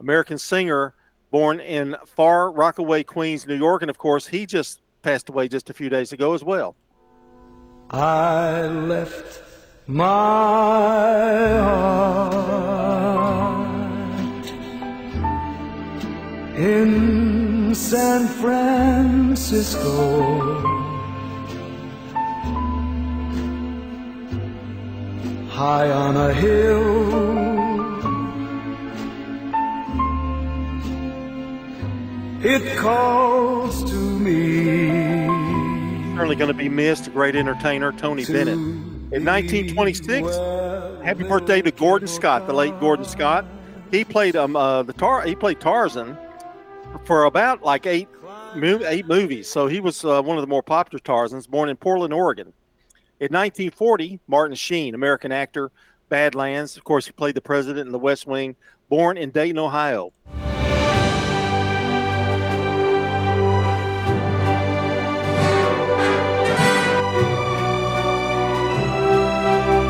Speaker 4: American singer, born in Far Rockaway, Queens, New York, and of course, he just passed away just a few days ago as well.
Speaker 54: I left my heart in San Francisco. High on a hill. It calls to me
Speaker 4: certainly going to be missed. A great entertainer, Tony Bennett. In 1926, happy birthday to Gordon Scott, the late Gordon Scott. He played um uh, the tar he played Tarzan for about like eight eight movies. So he was uh, one of the more popular Tarzans. Born in Portland, Oregon. In 1940, Martin Sheen, American actor, Badlands. Of course, he played the president in The West Wing. Born in Dayton, Ohio.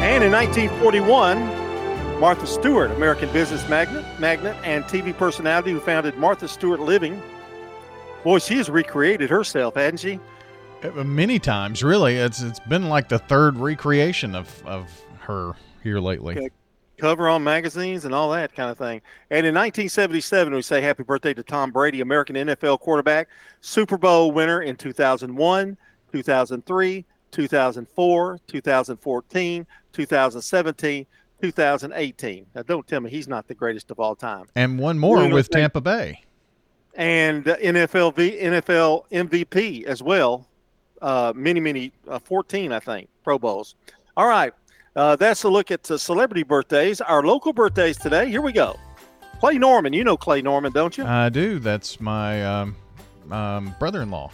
Speaker 4: And in 1941, Martha Stewart, American business magnate, magnate and TV personality who founded Martha Stewart Living. Boy, she has recreated herself, hasn't she?
Speaker 5: Uh, many times, really. It's it's been like the third recreation of, of her here lately. Okay.
Speaker 4: Cover on magazines and all that kind of thing. And in 1977, we say happy birthday to Tom Brady, American NFL quarterback, Super Bowl winner in 2001, 2003, 2004, 2014, 2017, 2018. Now, don't tell me he's not the greatest of all time.
Speaker 5: And one more with Tampa Bay.
Speaker 4: And NFL v, NFL MVP as well. Uh, many, many, uh, 14, I think, Pro Bowls. All right. Uh, that's a look at uh, celebrity birthdays. Our local birthdays today. Here we go. Clay Norman. You know Clay Norman, don't you?
Speaker 5: I do. That's my um, um, brother in law.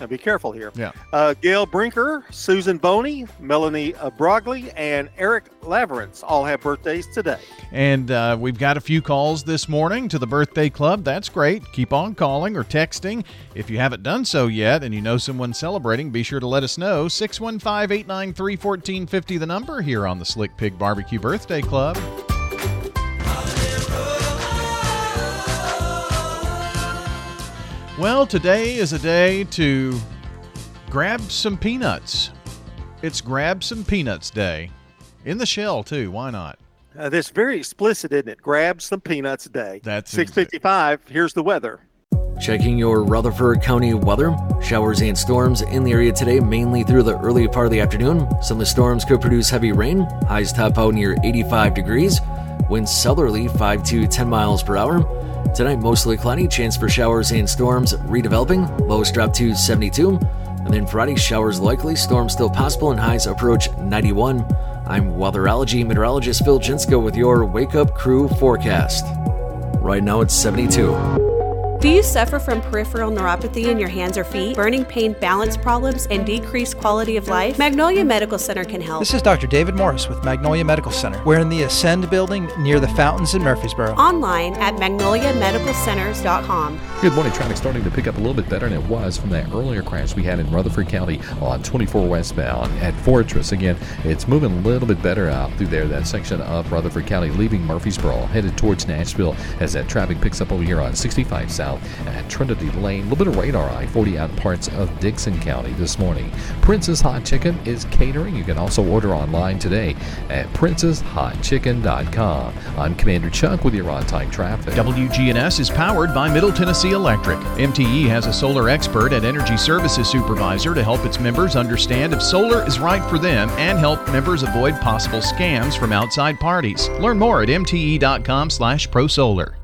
Speaker 4: Now be careful here.
Speaker 5: Yeah.
Speaker 4: Uh, Gail Brinker, Susan Boney, Melanie uh, Brogley, and Eric Laverance all have birthdays today.
Speaker 5: And uh, we've got a few calls this morning to the birthday club. That's great. Keep on calling or texting. If you haven't done so yet and you know someone celebrating, be sure to let us know. 615 893 1450, the number here on the Slick Pig Barbecue Birthday Club. Well, today is a day to grab some peanuts. It's Grab Some Peanuts Day. In the shell, too. Why not?
Speaker 4: Uh, that's very explicit, isn't it? Grab some peanuts a day.
Speaker 5: That's
Speaker 4: 655. Here's the weather.
Speaker 6: Checking your Rutherford County weather. Showers and storms in the area today, mainly through the early part of the afternoon. Some of the storms could produce heavy rain. Highs top out near 85 degrees. Winds southerly 5 to 10 miles per hour. Tonight, mostly cloudy, chance for showers and storms redeveloping. Lows drop to 72. And then Friday, showers likely, storms still possible, and highs approach 91. I'm weatherology meteorologist Phil Jinsko with your Wake Up Crew forecast. Right now, it's 72.
Speaker 11: Do you suffer from peripheral neuropathy in your hands or feet, burning pain, balance problems, and decreased quality of life? Magnolia Medical Center can help.
Speaker 55: This is Dr. David Morris with Magnolia Medical Center. We're in the Ascend building near the fountains in Murfreesboro.
Speaker 11: Online at magnoliamedicalcenters.com.
Speaker 30: Good morning. Traffic starting to pick up a little bit better than it was from that earlier crash we had in Rutherford County on 24 westbound at Fortress. Again, it's moving a little bit better out through there, that section of Rutherford County, leaving Murfreesboro, headed towards Nashville as that traffic picks up over here on 65 South at Trinity Lane. A little bit of radar I 40 out parts of Dickson County this morning. Prince's Hot Chicken is catering. You can also order online today at princeshotchicken.com. I'm Commander Chuck with your on time traffic.
Speaker 5: WGNS is powered by Middle Tennessee Electric. MTE has a solar expert and energy services supervisor to help its members understand if solar is right for them and help members avoid possible scams from outside parties. Learn more at mte.com/prosolar.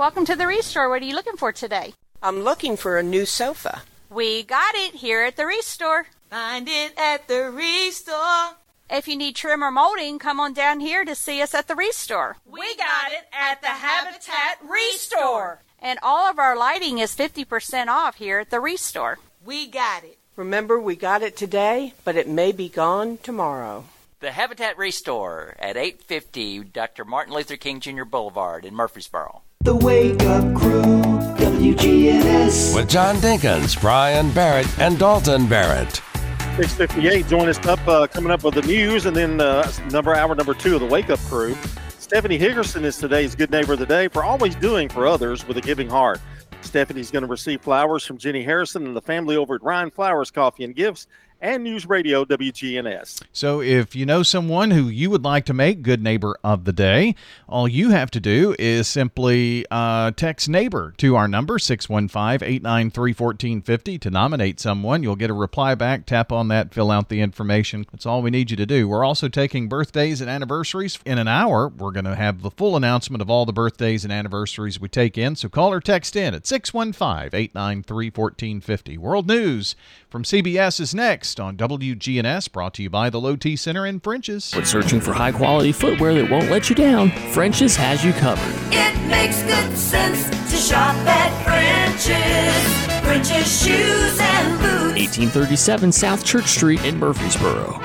Speaker 8: Welcome to the Restore. What are you looking for today?
Speaker 56: I'm looking for a new sofa.
Speaker 8: We got it here at the Restore.
Speaker 56: Find it at the Restore.
Speaker 8: If you need trim or molding, come on down here to see us at the Restore.
Speaker 56: We got it at the Habitat Restore.
Speaker 8: And all of our lighting is 50% off here at the Restore.
Speaker 56: We got it. Remember, we got it today, but it may be gone tomorrow.
Speaker 10: The Habitat Restore at 850 Dr. Martin Luther King Jr. Boulevard in Murfreesboro.
Speaker 1: The Wake Up Crew, WGNS.
Speaker 2: With John Dinkins, Brian Barrett, and Dalton Barrett.
Speaker 4: 658, join us up uh, coming up with the news and then uh, number hour number two of the Wake Up Crew. Stephanie Higgerson is today's Good Neighbor of the Day for always doing for others with a giving heart. Stephanie's going to receive flowers from Jenny Harrison and the family over at Ryan Flowers Coffee and Gifts and News Radio WGNS.
Speaker 5: So if you know someone who you would like to make good neighbor of the day, all you have to do is simply uh, text neighbor to our number 615-893-1450 to nominate someone. You'll get a reply back, tap on that, fill out the information. That's all we need you to do. We're also taking birthdays and anniversaries. In an hour, we're going to have the full announcement of all the birthdays and anniversaries we take in. So call or text in at 615-893-1450. World News from CBS is next on WGNS, brought to you by the Low T Center in French's.
Speaker 56: When searching for high quality footwear that won't let you down, French's has you covered.
Speaker 10: It makes good sense to shop at French's. French's shoes and boots.
Speaker 56: 1837 South Church Street in Murfreesboro.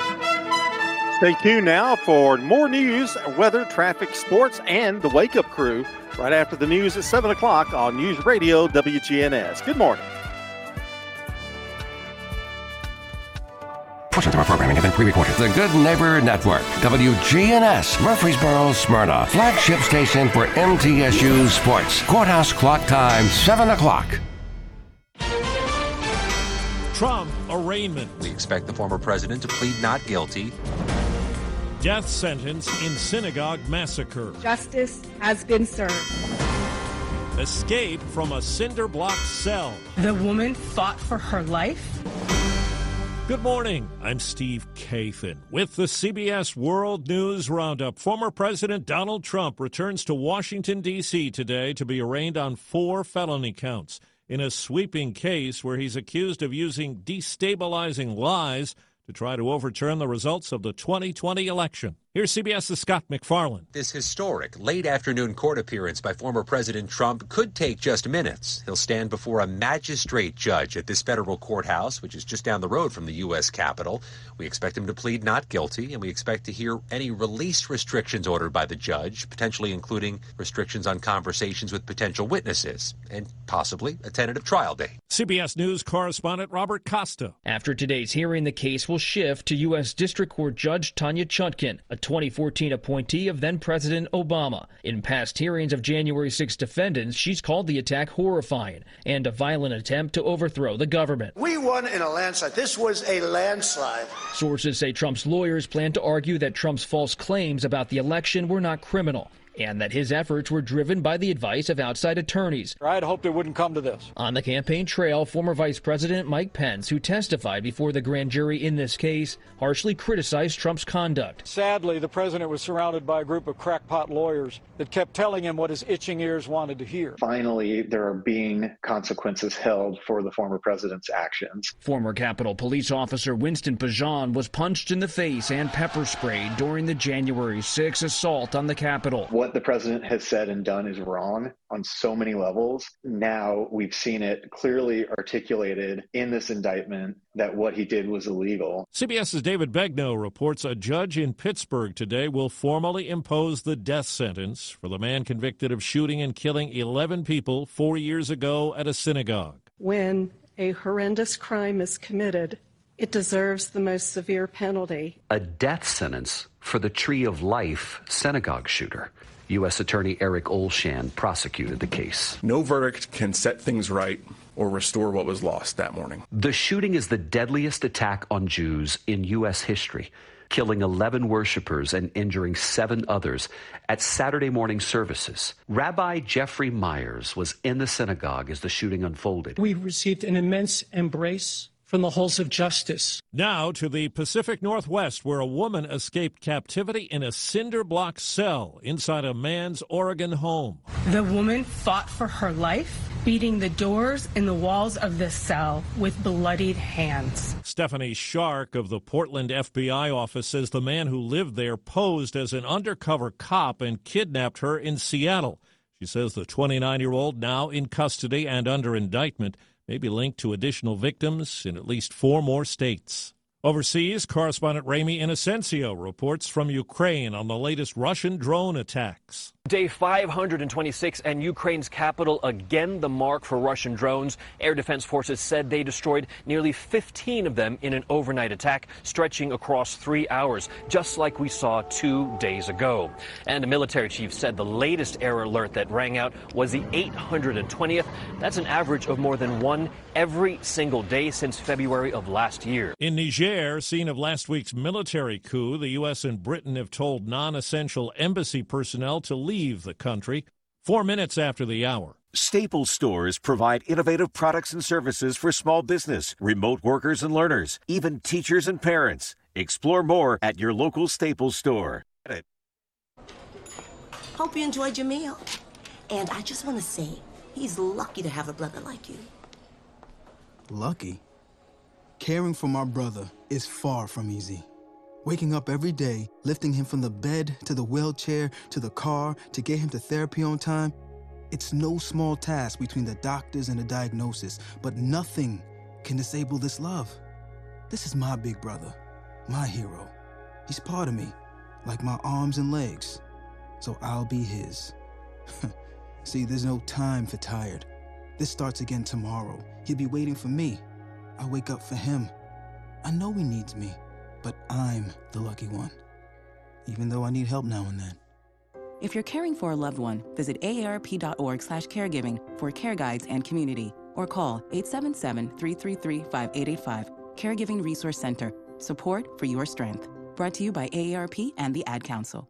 Speaker 4: Stay tuned now for more news, weather, traffic, sports, and the Wake Up Crew right after the news at 7 o'clock on News Radio WGNS. Good morning.
Speaker 2: Portions of our programming have been pre-recorded. The Good Neighbor Network, WGNS, Murfreesboro, Smyrna, flagship station for MTSU Sports. Courthouse clock time, 7 o'clock.
Speaker 17: Trump arraignment.
Speaker 57: We expect the former president to plead not guilty.
Speaker 17: Death sentence in synagogue massacre.
Speaker 58: Justice has been served.
Speaker 17: Escape from a cinder block cell.
Speaker 58: The woman fought for her life.
Speaker 17: Good morning. I'm Steve Kathan with the CBS World News Roundup. Former President Donald Trump returns to Washington, D.C. today to be arraigned on four felony counts in a sweeping case where he's accused of using destabilizing lies to try to overturn the results of the 2020 election. Here's CBS's Scott MacFarlane.
Speaker 59: This historic late afternoon court appearance by former President Trump could take just minutes. He'll stand before a magistrate judge at this federal courthouse, which is just down the road from the U.S. Capitol. We expect him to plead not guilty, and we expect to hear any release restrictions ordered by the judge, potentially including restrictions on conversations with potential witnesses, and possibly a tentative trial date.
Speaker 17: CBS News correspondent Robert Costa.
Speaker 60: After today's hearing, the case will shift to U.S. District Court Judge Tanya Chutkan, a 2014 appointee of then President Obama. In past hearings of January 6 defendants, she's called the attack horrifying and a violent attempt to overthrow the government.
Speaker 61: We won in a landslide. This was a landslide.
Speaker 60: Sources say Trump's lawyers plan to argue that Trump's false claims about the election were not criminal and that his efforts were driven by the advice of outside attorneys.
Speaker 62: I had hoped it wouldn't come to this.
Speaker 60: On the campaign trail, former Vice President Mike Pence, who testified before the grand jury in this case, harshly criticized Trump's conduct.
Speaker 62: Sadly, the president was surrounded by a group of crackpot lawyers that kept telling him what his itching ears wanted to hear.
Speaker 63: Finally, there are being consequences held for the former president's actions.
Speaker 60: Former Capitol Police Officer Winston Pingeon was punched in the face and pepper sprayed during the January 6 assault on the Capitol.
Speaker 63: What the president has said and done is wrong on so many levels. Now we've seen it clearly articulated in this indictment that what he did was illegal.
Speaker 17: CBS's David Begnaud reports a judge in Pittsburgh today will formally impose the death sentence for the man convicted of shooting and killing 11 people four years ago at a synagogue.
Speaker 64: When a horrendous crime is committed, it deserves the most severe penalty.
Speaker 65: A death sentence for the Tree of Life synagogue shooter. U.S. Attorney Eric Olshan prosecuted the case.
Speaker 66: No verdict can set things right or restore what was lost that morning.
Speaker 65: The shooting is the deadliest attack on Jews in U.S. history, killing 11 worshippers and injuring seven others at Saturday morning services. Rabbi Jeffrey Myers was in the synagogue as the shooting unfolded.
Speaker 55: We received an immense embrace from the halls of justice.
Speaker 17: Now to the Pacific Northwest, where a woman escaped captivity in a cinder block cell inside a man's Oregon home.
Speaker 55: The woman fought for her life, beating the doors and the walls of the cell with bloodied hands.
Speaker 17: Stephanie Shark of the Portland FBI office says the man who lived there posed as an undercover cop and kidnapped her in Seattle. She says the 29 year old, now in custody and under indictment, may be linked to additional victims in at least four more states. Overseas, correspondent Ramy Inocencio reports from Ukraine on the latest Russian drone attacks.
Speaker 67: Day 526 and Ukraine's capital again the mark for Russian drones. Air Defense Forces said they destroyed nearly 15 of them in an overnight attack stretching across three hours, just like we saw two days ago. And a military chief said the latest air alert that rang out was the 820th. That's an average of more than one every single day since February of last year.
Speaker 17: In Niger, scene of last week's military coup, the U.S. and Britain have told non essential embassy personnel to leave the country four minutes after the hour.
Speaker 68: Staples stores provide innovative products and services for small business, remote workers and learners, even teachers and parents. Explore more at your local Staples store.
Speaker 69: Hope you enjoyed your meal. And I just want to say, he's lucky to have a brother like you.
Speaker 57: Lucky? Caring for my brother is far from easy. Waking up every day, lifting him from the bed to the wheelchair to the car to get him to therapy on time, it's no small task between the doctors and the diagnosis, but nothing can disable this love. This is my big brother, my hero. He's part of me, like my arms and legs. So I'll be his. *laughs* See, there's no time for tired. This starts again tomorrow. He'll be waiting for me. I wake up for him. I know he needs me, but I'm the lucky one. Even though I need help now and then.
Speaker 70: If you're caring for a loved one, visit aarp.org slash caregiving for care guides and community, or call 877-333-5885. Caregiving Resource Center. Support for your strength. Brought to you by AARP and the Ad Council.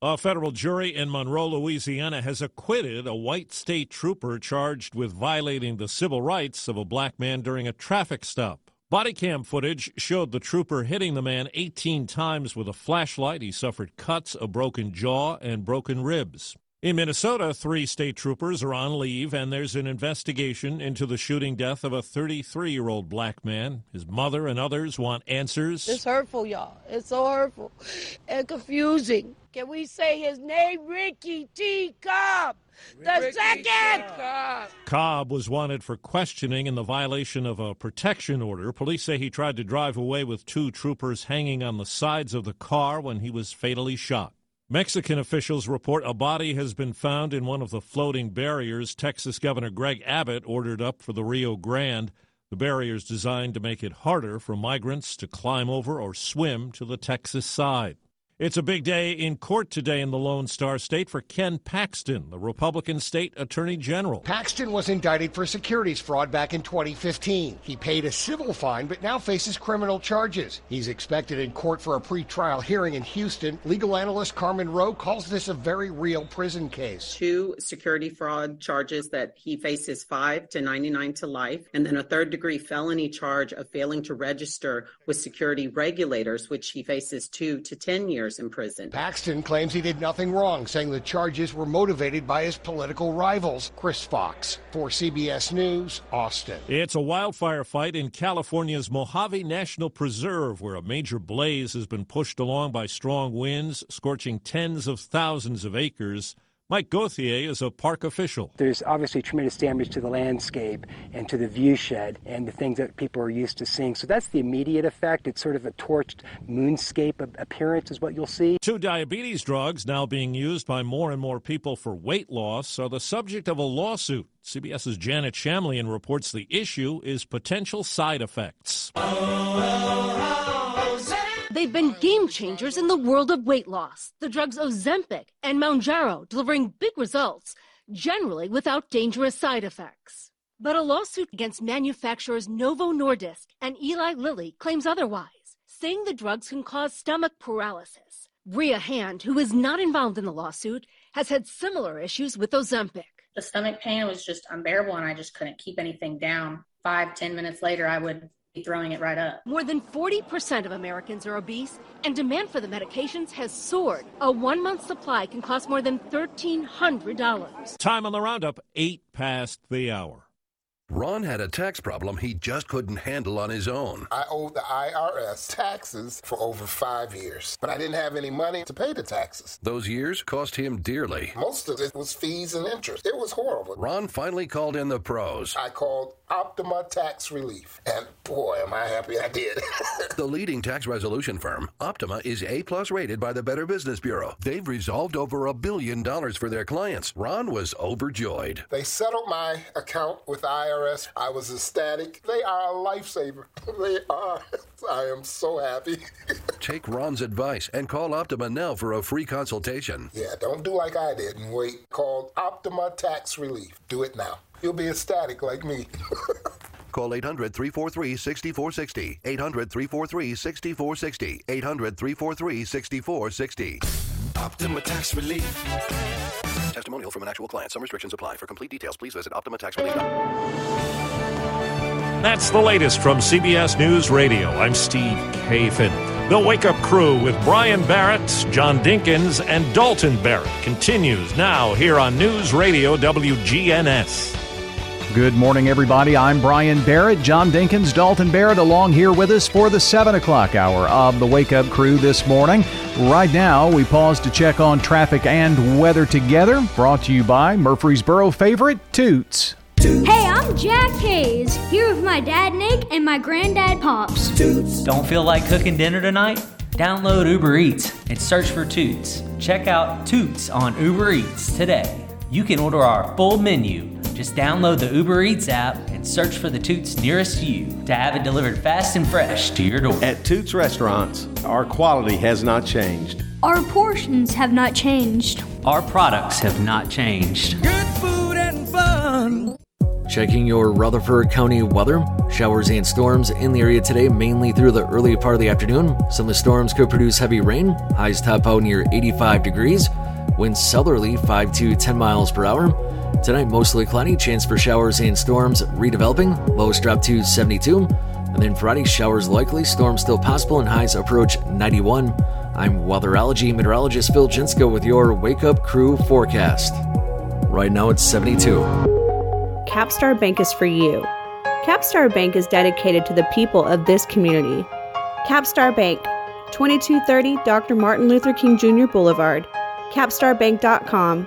Speaker 17: A federal jury in Monroe, Louisiana has acquitted a white state trooper charged with violating the civil rights of a black man during a traffic stop. Body cam footage showed the trooper hitting the man 18 times with a flashlight. He suffered cuts, a broken jaw, and broken ribs. In Minnesota, three state troopers are on leave, and there's an investigation into the shooting death of a 33 year old black man. His mother and others want answers.
Speaker 71: It's hurtful, y'all. It's so hurtful and confusing. Can we say his name? Ricky T. Cobb. The
Speaker 17: Ricky
Speaker 71: second. Cobb.
Speaker 17: Cobb was wanted for questioning in the violation of a protection order. Police say he tried to drive away with two troopers hanging on the sides of the car when he was fatally shot. Mexican officials report a body has been found in one of the floating barriers Texas Governor Greg Abbott ordered up for the Rio Grande. The barriers designed to make it harder for migrants to climb over or swim to the Texas side. It's a big day in court today in the Lone Star State for Ken Paxton, the Republican state attorney general.
Speaker 72: Paxton was indicted for securities fraud back in 2015. He paid a civil fine but now faces criminal charges. He's expected in court for a pretrial hearing in Houston. Legal analyst Carmen Rowe calls this a very real prison case.
Speaker 73: Two security fraud charges that he faces 5 to 99 to life, and then a third degree felony charge of failing to register with security regulators, which he faces 2 to 10 years in prison.
Speaker 72: Paxton claims he did nothing wrong, saying the charges were motivated by his political rivals. Chris Fox for CBS News, Austin.
Speaker 17: It's a wildfire fight in California's Mojave National Preserve, where a major blaze has been pushed along by strong winds, scorching tens of thousands of acres. Mike Gauthier is a park official.
Speaker 74: There's obviously tremendous damage to the landscape and to the view shed and the things that people are used to seeing. So that's the immediate effect. It's sort of a torched moonscape appearance, is what you'll see.
Speaker 17: Two diabetes drugs now being used by more and more people for weight loss are the subject of a lawsuit. CBS's Janet Shamlian reports the issue is potential side effects. Oh, oh, oh.
Speaker 55: They've been game changers in the world of weight loss. The drugs Ozempic and Mounjaro delivering big results, generally without dangerous side effects. But a lawsuit against manufacturers Novo Nordisk and Eli Lilly claims otherwise, saying the drugs can cause stomach paralysis. Bria Hand, who is not involved in the lawsuit, has had similar issues with Ozempic.
Speaker 75: The stomach pain was just unbearable and I just couldn't keep anything down. Five, ten minutes later, I would throwing it right up.
Speaker 55: More than 40% of Americans are obese, and demand for the medications has soared. A one month supply can cost more than $1,300.
Speaker 17: Time on the roundup, eight past the hour.
Speaker 76: Ron had a tax problem he just couldn't handle on his own.
Speaker 77: I owed the IRS taxes for over five years, but I didn't have any money to pay the taxes.
Speaker 76: Those years cost him dearly.
Speaker 77: Most of it was fees and interest. It was horrible.
Speaker 76: Ron finally called in the pros.
Speaker 77: I called Optima Tax Relief, and boy, am I happy I did. *laughs*
Speaker 76: the leading tax resolution firm, Optima, is A plus rated by the Better Business Bureau. They've resolved over a billion dollars for their clients. Ron was overjoyed.
Speaker 77: They settled my account with IRS. I was ecstatic. They are a lifesaver. *laughs* They are. I am so happy. *laughs*
Speaker 76: Take Ron's advice and call Optima now for a free consultation.
Speaker 77: Yeah, don't do like I did and wait. Call Optima Tax Relief. Do it now. You'll be ecstatic like me. *laughs*
Speaker 76: Call 800 343 6460. 800 343 6460. 800 343 6460. Optima Tax Relief. Testimonial from an actual client. Some restrictions apply. For complete details, please visit Optima Tax OptimaTaxRelief.com.
Speaker 17: That's the latest from CBS News Radio. I'm Steve Kathan. The Wake Up Crew with Brian Barrett, John Dinkins, and Dalton Barrett continues now here on News Radio WGNS.
Speaker 5: Good morning, everybody. I'm Brian Barrett. John Dinkins, Dalton Barrett, along here with us for the 7 o'clock hour of the Wake Up Crew this morning. Right now, we pause to check on traffic and weather together. Brought to you by Murfreesboro favorite Toots.
Speaker 78: Hey, I'm Jack Hayes, here with my dad Nick and my granddad Pops.
Speaker 79: Toots. Don't feel like cooking dinner tonight? Download Uber Eats and search for Toots. Check out Toots on Uber Eats today. You can order our full menu. Just download the Uber Eats app and search for the Toots nearest you to have it delivered fast and fresh to your door.
Speaker 57: At Toots Restaurants, our quality has not changed.
Speaker 78: Our portions have not changed.
Speaker 79: Our products have not changed.
Speaker 80: Good food and fun.
Speaker 6: Checking your Rutherford County weather. Showers and storms in the area today, mainly through the early part of the afternoon. Some of the storms could produce heavy rain. Highs top out near 85 degrees. Winds southerly 5 to 10 miles per hour. Tonight, mostly cloudy, chance for showers and storms redeveloping. Lows drop to 72. And then Friday, showers likely, storms still possible, and highs approach 91. I'm weatherology meteorologist Phil Jinsko with your Wake Up Crew forecast. Right now it's 72.
Speaker 11: Capstar Bank is for you. Capstar Bank is dedicated to the people of this community. Capstar Bank, 2230 Dr. Martin Luther King Jr. Boulevard, capstarbank.com.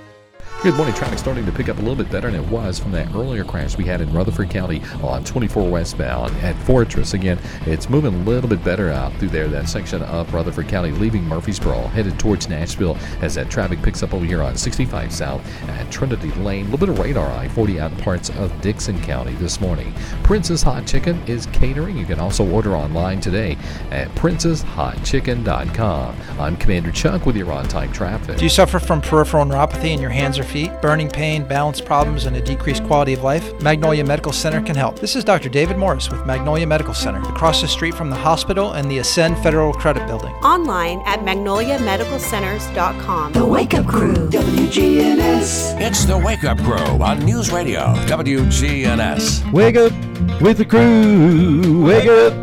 Speaker 30: Good morning. Traffic starting to pick up a little bit better than it was from that earlier crash we had in Rutherford County on 24 westbound at Fortress. Again, it's moving a little bit better out through there, that section of Rutherford County, leaving Murfreesboro, headed towards Nashville as that traffic picks up over here on 65 South at Trinity Lane. A little bit of radar I 40 out parts of Dickson County this morning. Prince's Hot Chicken is catering. You can also order online today at princeshotchicken.com. I'm Commander Chuck with your on time traffic.
Speaker 81: Do you suffer from peripheral neuropathy in your hands or feet, burning pain, balance problems, and a decreased quality of life? Magnolia Medical Center can help. This is Dr. David Morris with Magnolia Medical Center, across the street from the hospital and the Ascend Federal Credit Building.
Speaker 11: Online at magnoliamedicalcenters.com.
Speaker 1: The Wake Up Crew, WGNS.
Speaker 2: It's the Wake Up Crew on News Radio, WGNS.
Speaker 57: Wake up with the crew. Wake up.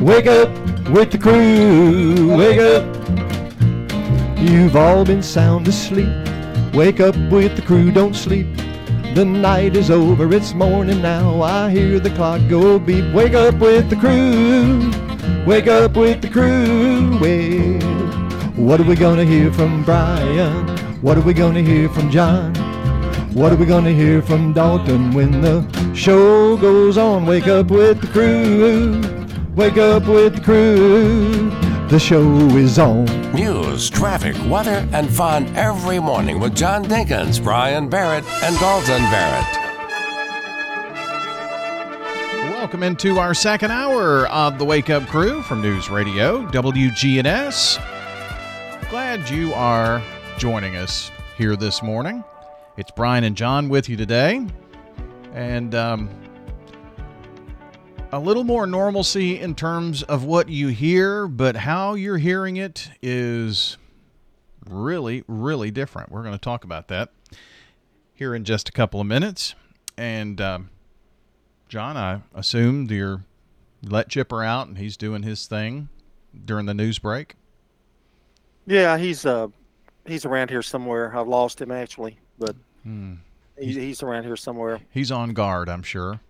Speaker 57: Wake up with the crew. Wake up. You've all been sound asleep. Wake up with the crew, don't sleep. The night is over, it's morning now. I hear the clock go beep. Wake up with the crew. Wake up with the crew. Well, what are we gonna hear from Brian? What are we gonna hear from John? What are we gonna hear from Dalton when the show goes on? Wake up with the crew. Wake up with the crew. The show is on.
Speaker 2: News, traffic, weather, and fun every morning with John Dinkins, Brian Barrett, and Dalton Barrett.
Speaker 5: Welcome into our second hour of the Wake Up Crew from News Radio WGNS. Glad you are joining us here this morning. It's Brian and John with you today. And um, a little more normalcy in terms of what you hear, but how you're hearing it is really, really different. We're going to talk about that here in just a couple of minutes. And um, John, I assume you're let Chipper out and he's doing his thing during the news break.
Speaker 4: Yeah, he's uh he's around here somewhere. I've lost him actually, but
Speaker 5: Hmm.
Speaker 4: he's, he's around here somewhere.
Speaker 5: He's on guard, I'm sure.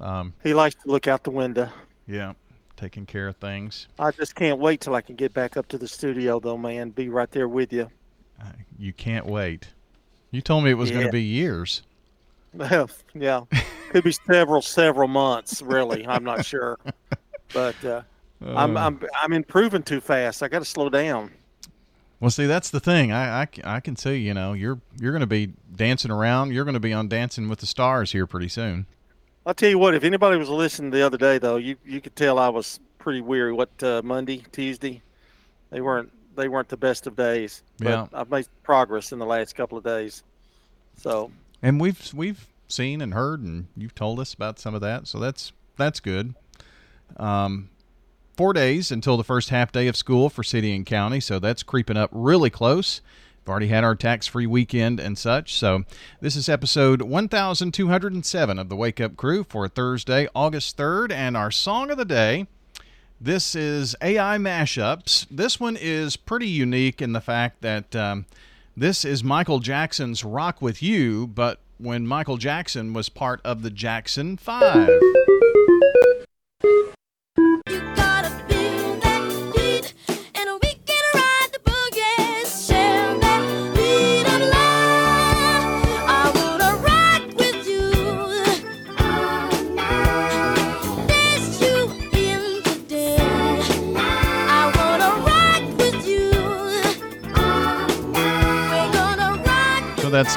Speaker 5: Um,
Speaker 4: He likes to look out the window.
Speaker 5: yeah, taking care of things.
Speaker 4: I just can't wait till I can get back up to the studio, though, man. Be right there with you.
Speaker 5: You can't wait. You told me it was going to be years. *laughs*
Speaker 4: yeah, could be several, several months. Really, I'm not sure, *laughs* but uh, I'm
Speaker 5: Uh.
Speaker 4: I'm I'm improving too fast. I got to slow down.
Speaker 5: Well, see, that's the thing. I, I, I can see, you know, you're you're going to be dancing around. You're going to be on Dancing with the Stars here pretty soon.
Speaker 4: I'll tell you what. If anybody was listening the other day, though, you you could tell I was pretty weary. What uh, Monday, Tuesday, they weren't they weren't the best of days. But
Speaker 5: Yeah.
Speaker 4: I've made progress in the last couple of days. So
Speaker 5: And we've we've seen and heard, and you've told us about some of that, so that's that's good. Um, four days until the first half day of school for city and county, so that's creeping up really close. Already had our tax-free weekend and such. So this is episode 1207 of the Wake Up Crew for Thursday, August 3rd, and our song of the day. This is AI mashups. This one is pretty unique in the fact that um, this is Michael Jackson's "Rock with You," but when Michael Jackson was part of the Jackson Five.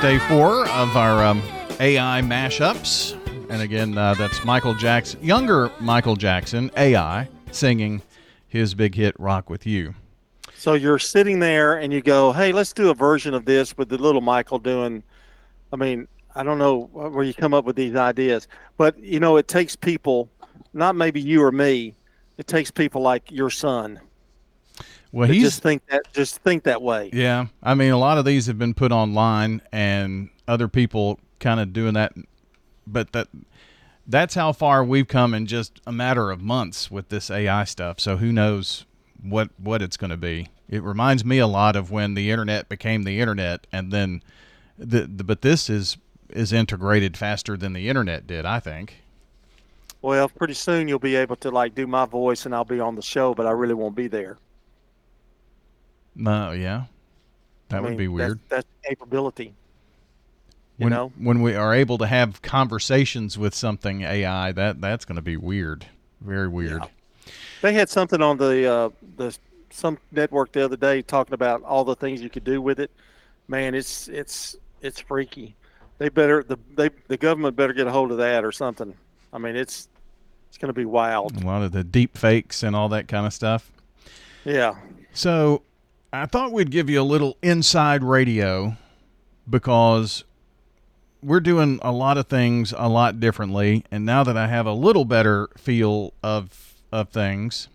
Speaker 5: Day four of our um, AI mashups. And again, uh, that's Michael Jackson, younger Michael Jackson, AI, singing his big hit "Rock with You."
Speaker 4: So you're sitting there and you go, "Hey, let's do a version of this with the little Michael doing." I mean, I don't know where you come up with these ideas, but you know, it takes people, not maybe you or me. It takes people like your son.
Speaker 5: Well, he's
Speaker 4: just think that just think that way.
Speaker 5: Yeah, I mean, a lot of these have been put online, and other people kind of doing that but that that's how far we've come in just a matter of months with this AI stuff. So who knows what what it's going to be? It reminds me a lot of when the internet became the internet, and then the, the but this is is integrated faster than the internet did. I think.
Speaker 4: Well, pretty soon you'll be able to like do my voice, and I'll be on the show, but I really won't be there.
Speaker 5: No, yeah, that
Speaker 4: I
Speaker 5: would
Speaker 4: mean,
Speaker 5: be weird.
Speaker 4: That's, that's capability. You
Speaker 5: when,
Speaker 4: know?
Speaker 5: when we are able to have conversations with something AI, that that's going to be weird, very weird.
Speaker 4: They had something on the uh, the some network the other day talking about all the things you could do with it. Man, it's it's it's freaky. They better the they the government better get a hold of that or something. I mean, it's it's going to be wild.
Speaker 5: A lot of the deep fakes and all that kind of stuff.
Speaker 4: Yeah.
Speaker 5: So I thought we'd give you a little inside radio because we're doing a lot of things a lot differently. And now that I have a little better feel of of things,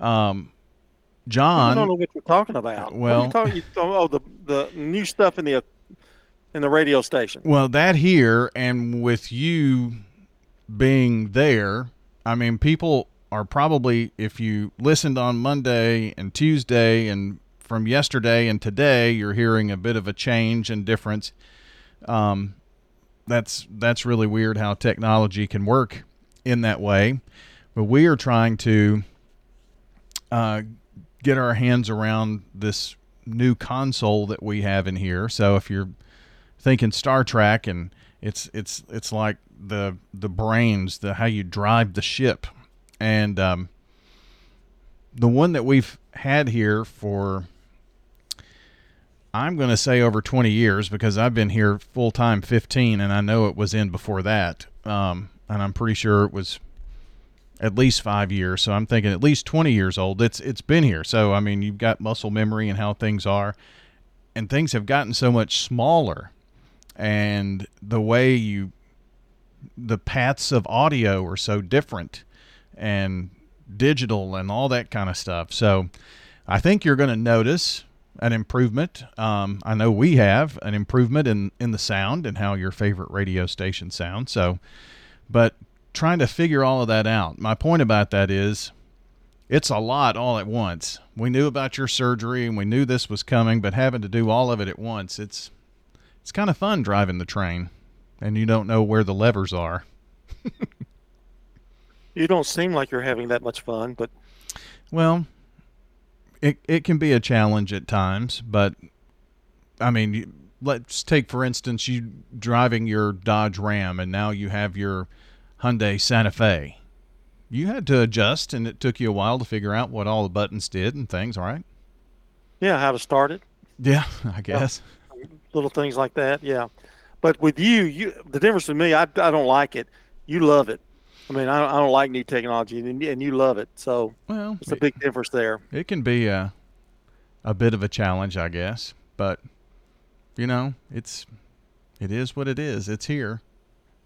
Speaker 5: um, John,
Speaker 4: I don't know what you're talking about.
Speaker 5: Well-
Speaker 4: you talking, you, oh, the the new stuff in the in the radio station.
Speaker 5: Well, that here, and with you being there, I mean, people are probably, if you listened on Monday and Tuesday and from yesterday and today, you're hearing a bit of a change and difference. Um, that's that's really weird how technology can work in that way. But we are trying to uh, get our hands around this new console that we have in here. So if you're thinking Star Trek and it's it's it's like the the brains, the how you drive the ship, and um, the one that we've had here for I'm going to say over 20 years because I've been here full time 15, and I know it was in before that, um, and I'm pretty sure it was at least five years. So I'm thinking at least 20 years old. It's it's been here. So I mean, you've got muscle memory and how things are, and things have gotten so much smaller, and the way you the paths of audio are so different and digital and all that kind of stuff. So I think you're going to notice an improvement. Um, I know we have an improvement in, in the sound and how your favorite radio station sounds. So, but trying to figure all of that out. My point about that is it's a lot all at once. We knew about your surgery and we knew this was coming, but having to do all of it at once, it's it's kind of fun driving the train and you don't know where the levers are. *laughs*
Speaker 4: You don't seem like you're having that much fun, but
Speaker 5: Well, it it can be a challenge at times, but I mean, let's take for instance you driving your Dodge Ram and now you have your Hyundai Santa Fe. You had to adjust and it took you a while to figure out what all the buttons did and things, All right.
Speaker 4: yeah, how to start it.
Speaker 5: Yeah, *laughs* I guess.
Speaker 4: little things like that. Yeah, but with you, you the difference with me, I, I don't like it. You love it. I mean, I don't, I don't like new technology, and, and you love it. So
Speaker 5: well,
Speaker 4: it's a big difference there.
Speaker 5: It can be a a bit of a challenge, I guess, but you know, it's it is what it is. It's here.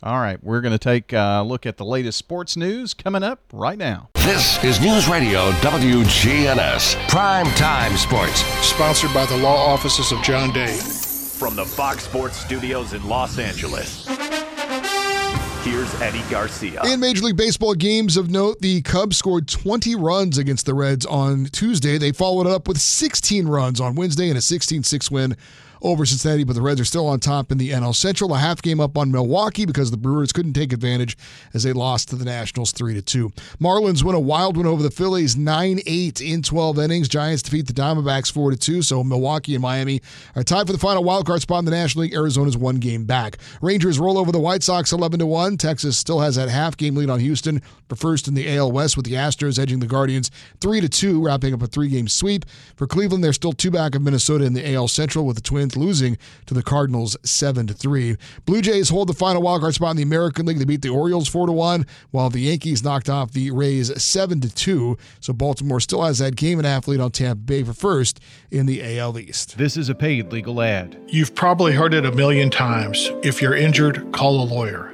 Speaker 5: All right, we're going to take a look at the latest sports news coming up right now.
Speaker 2: This is News Radio WGNS Prime Time Sports.
Speaker 44: Sponsored by the law offices of John Day.
Speaker 57: From the Fox Sports Studios in Los Angeles. Here's Eddie Garcia.
Speaker 82: In Major League Baseball games of note, the Cubs scored 20 runs against the Reds on Tuesday. They followed up with 16 runs on Wednesday and a 16 6 win over Cincinnati, but the Reds are still on top in the NL Central. A half game up on Milwaukee because the Brewers couldn't take advantage as they lost to the Nationals 3 2. Marlins win a wild one over the Phillies 9 8 in 12 innings. Giants defeat the Diamondbacks 4 2. So Milwaukee and Miami are tied for the final wild card spot in the National League. Arizona's one game back. Rangers roll over the White Sox 11 1. Texas still has that half game lead on Houston for first in the AL West with the Astros edging the Guardians 3 to 2, wrapping up a three game sweep. For Cleveland, they're still two back of Minnesota in the AL Central with the Twins losing to the Cardinals 7 to 3. Blue Jays hold the final wildcard spot in the American League. They beat the Orioles 4 to 1, while the Yankees knocked off the Rays 7 to 2. So Baltimore still has that game and athlete on Tampa Bay for first in the AL East.
Speaker 5: This is a paid legal ad.
Speaker 44: You've probably heard it a million times. If you're injured, call a lawyer.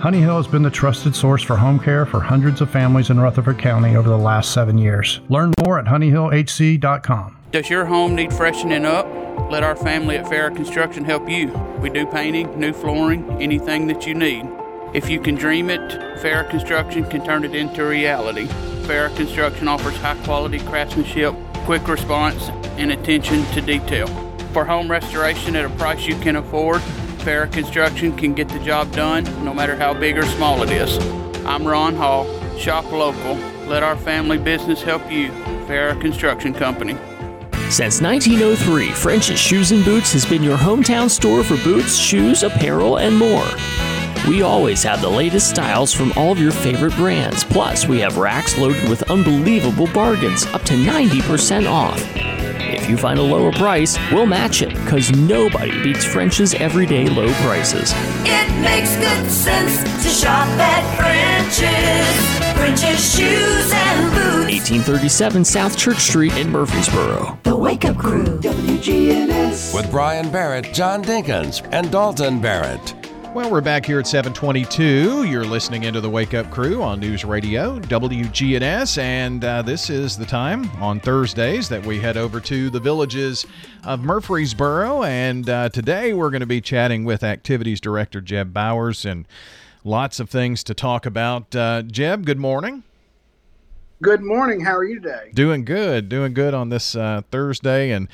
Speaker 15: Honey Hill has been the trusted source for home care for hundreds of families in Rutherford County over the last seven years. Learn more at honeyhillhc.com.
Speaker 83: Does your home need freshening up? Let our family at Farrah Construction help you. We do painting, new flooring, anything that you need. If you can dream it, Farrah Construction can turn it into reality. Farrah Construction offers high quality craftsmanship, quick response, and attention to detail. For home restoration at a price you can afford, Farrah Construction can get the job done no matter how big or small it is. I'm Ron Hall. Shop local. Let our family business help you. Farrah Construction Company.
Speaker 56: Since 1903, French's Shoes and Boots has been your hometown store for boots, shoes, apparel, and more. We always have the latest styles from all of your favorite brands. Plus, we have racks loaded with unbelievable bargains, up to 90% off. If you find a lower price, we'll match it, because nobody beats French's everyday low prices.
Speaker 84: It makes good sense to shop at French's. French's Shoes and Boots.
Speaker 56: 1837 South Church Street in Murfreesboro.
Speaker 84: The Wake Up Crew, WGNS.
Speaker 85: With Brian Barrett, John Dinkins, and Dalton Barrett.
Speaker 5: Well, we're back here at 722. You're listening into the Wake Up Crew on News Radio, WGNS, and uh, this is the time on Thursdays that we head over to the villages of Murfreesboro. And uh, today we're going to be chatting with Activities Director Jeb Bowers and lots of things to talk about. Uh, Jeb, good morning.
Speaker 86: Good morning. How are you today?
Speaker 5: Doing good, doing good on this uh, Thursday, and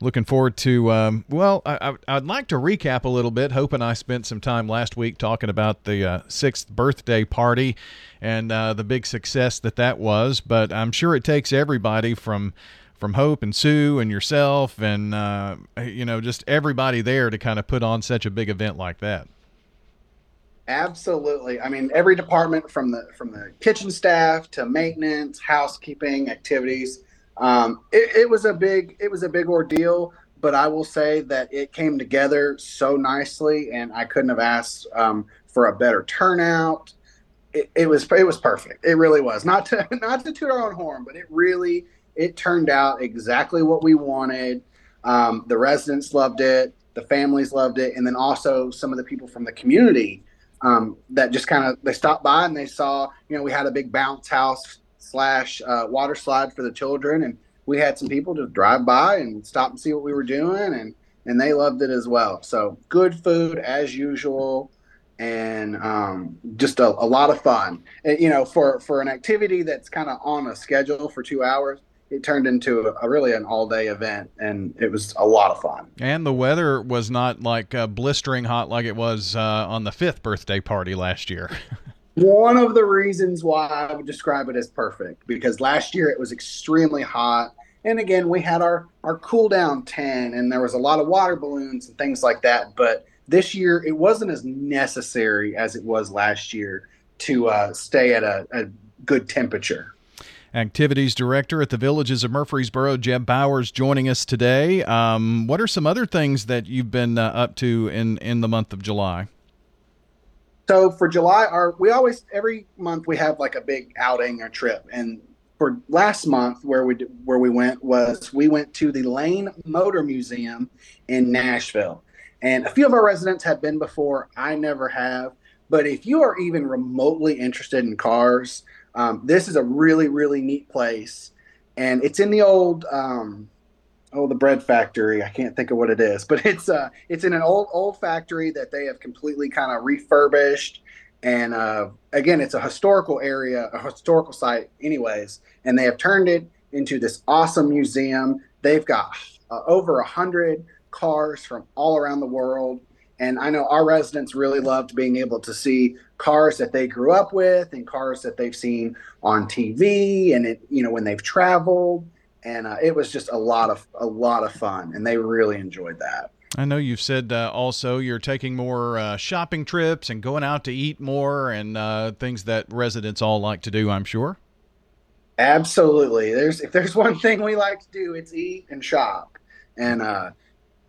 Speaker 5: looking forward to. Um, well, I, would like to recap a little bit. Hope and I spent some time last week talking about the uh, sixth birthday party and uh, the big success that that was. But I'm sure it takes everybody from from Hope and Sue and yourself and uh, you know just everybody there to kind of put on such a big event like that.
Speaker 86: Absolutely. I mean, every department from the from the kitchen staff to maintenance, housekeeping, activities. Um, it, it, was a big it was a big ordeal, but I will say that it came together so nicely, and I couldn't have asked um, for a better turnout. It, it, was it was perfect. It really was. Not to *laughs* not to toot our own horn, but it really it turned out exactly what we wanted. Um, the residents loved it, the families loved it, and then also some of the people from the community um, that just kind of they stopped by and they saw you know we had a big bounce house slash uh, water slide for the children and we had some people just drive by and stop and see what we were doing and and they loved it as well so good food as usual and um, just a, a, lot of fun and, you know for for an activity that's kind of on a schedule for two hours it turned into a, a, really an all day event and it was a lot of fun.
Speaker 5: And the weather was not like uh, blistering hot like it was uh, on the fifth birthday party last year. *laughs*
Speaker 86: One of the reasons why I would describe it as perfect because last year it was extremely hot. And again, we had our, our cool down tent and there was a lot of water balloons and things like that. But this year it wasn't as necessary as it was last year to uh, stay at a, a good temperature.
Speaker 5: Activities Director at the Villages of Murfreesboro, Jeb Bowers, joining us today. Um, what are some other things that you've been uh, up to in, in the month of July?
Speaker 86: So for July, our we always every month we have like a big outing or trip, and for last month where we where we went was we went to the Lane Motor Museum in Nashville, and a few of our residents have been before. I never have, but if you are even remotely interested in cars, um, this is a really, really neat place, and it's in the old um, oh the bread factory. I can't think of what it is, *laughs* but it's uh it's in an old old factory that they have completely kind of refurbished. And uh, again, it's a historical area, a historical site, anyways, and they have turned it into this awesome museum. They've got uh, over a hundred cars from all around the world, And I know our residents really loved being able to see cars that they grew up with and cars that they've seen on TV and it, you know, when they've traveled. And uh, it was just a lot of a lot of fun, and they really enjoyed that.
Speaker 5: I know you've said uh, also you're taking more uh, shopping trips and going out to eat more and uh, things that residents all like to do. I'm sure.
Speaker 86: Absolutely. There's if there's one thing we like to do, it's eat and shop. And uh,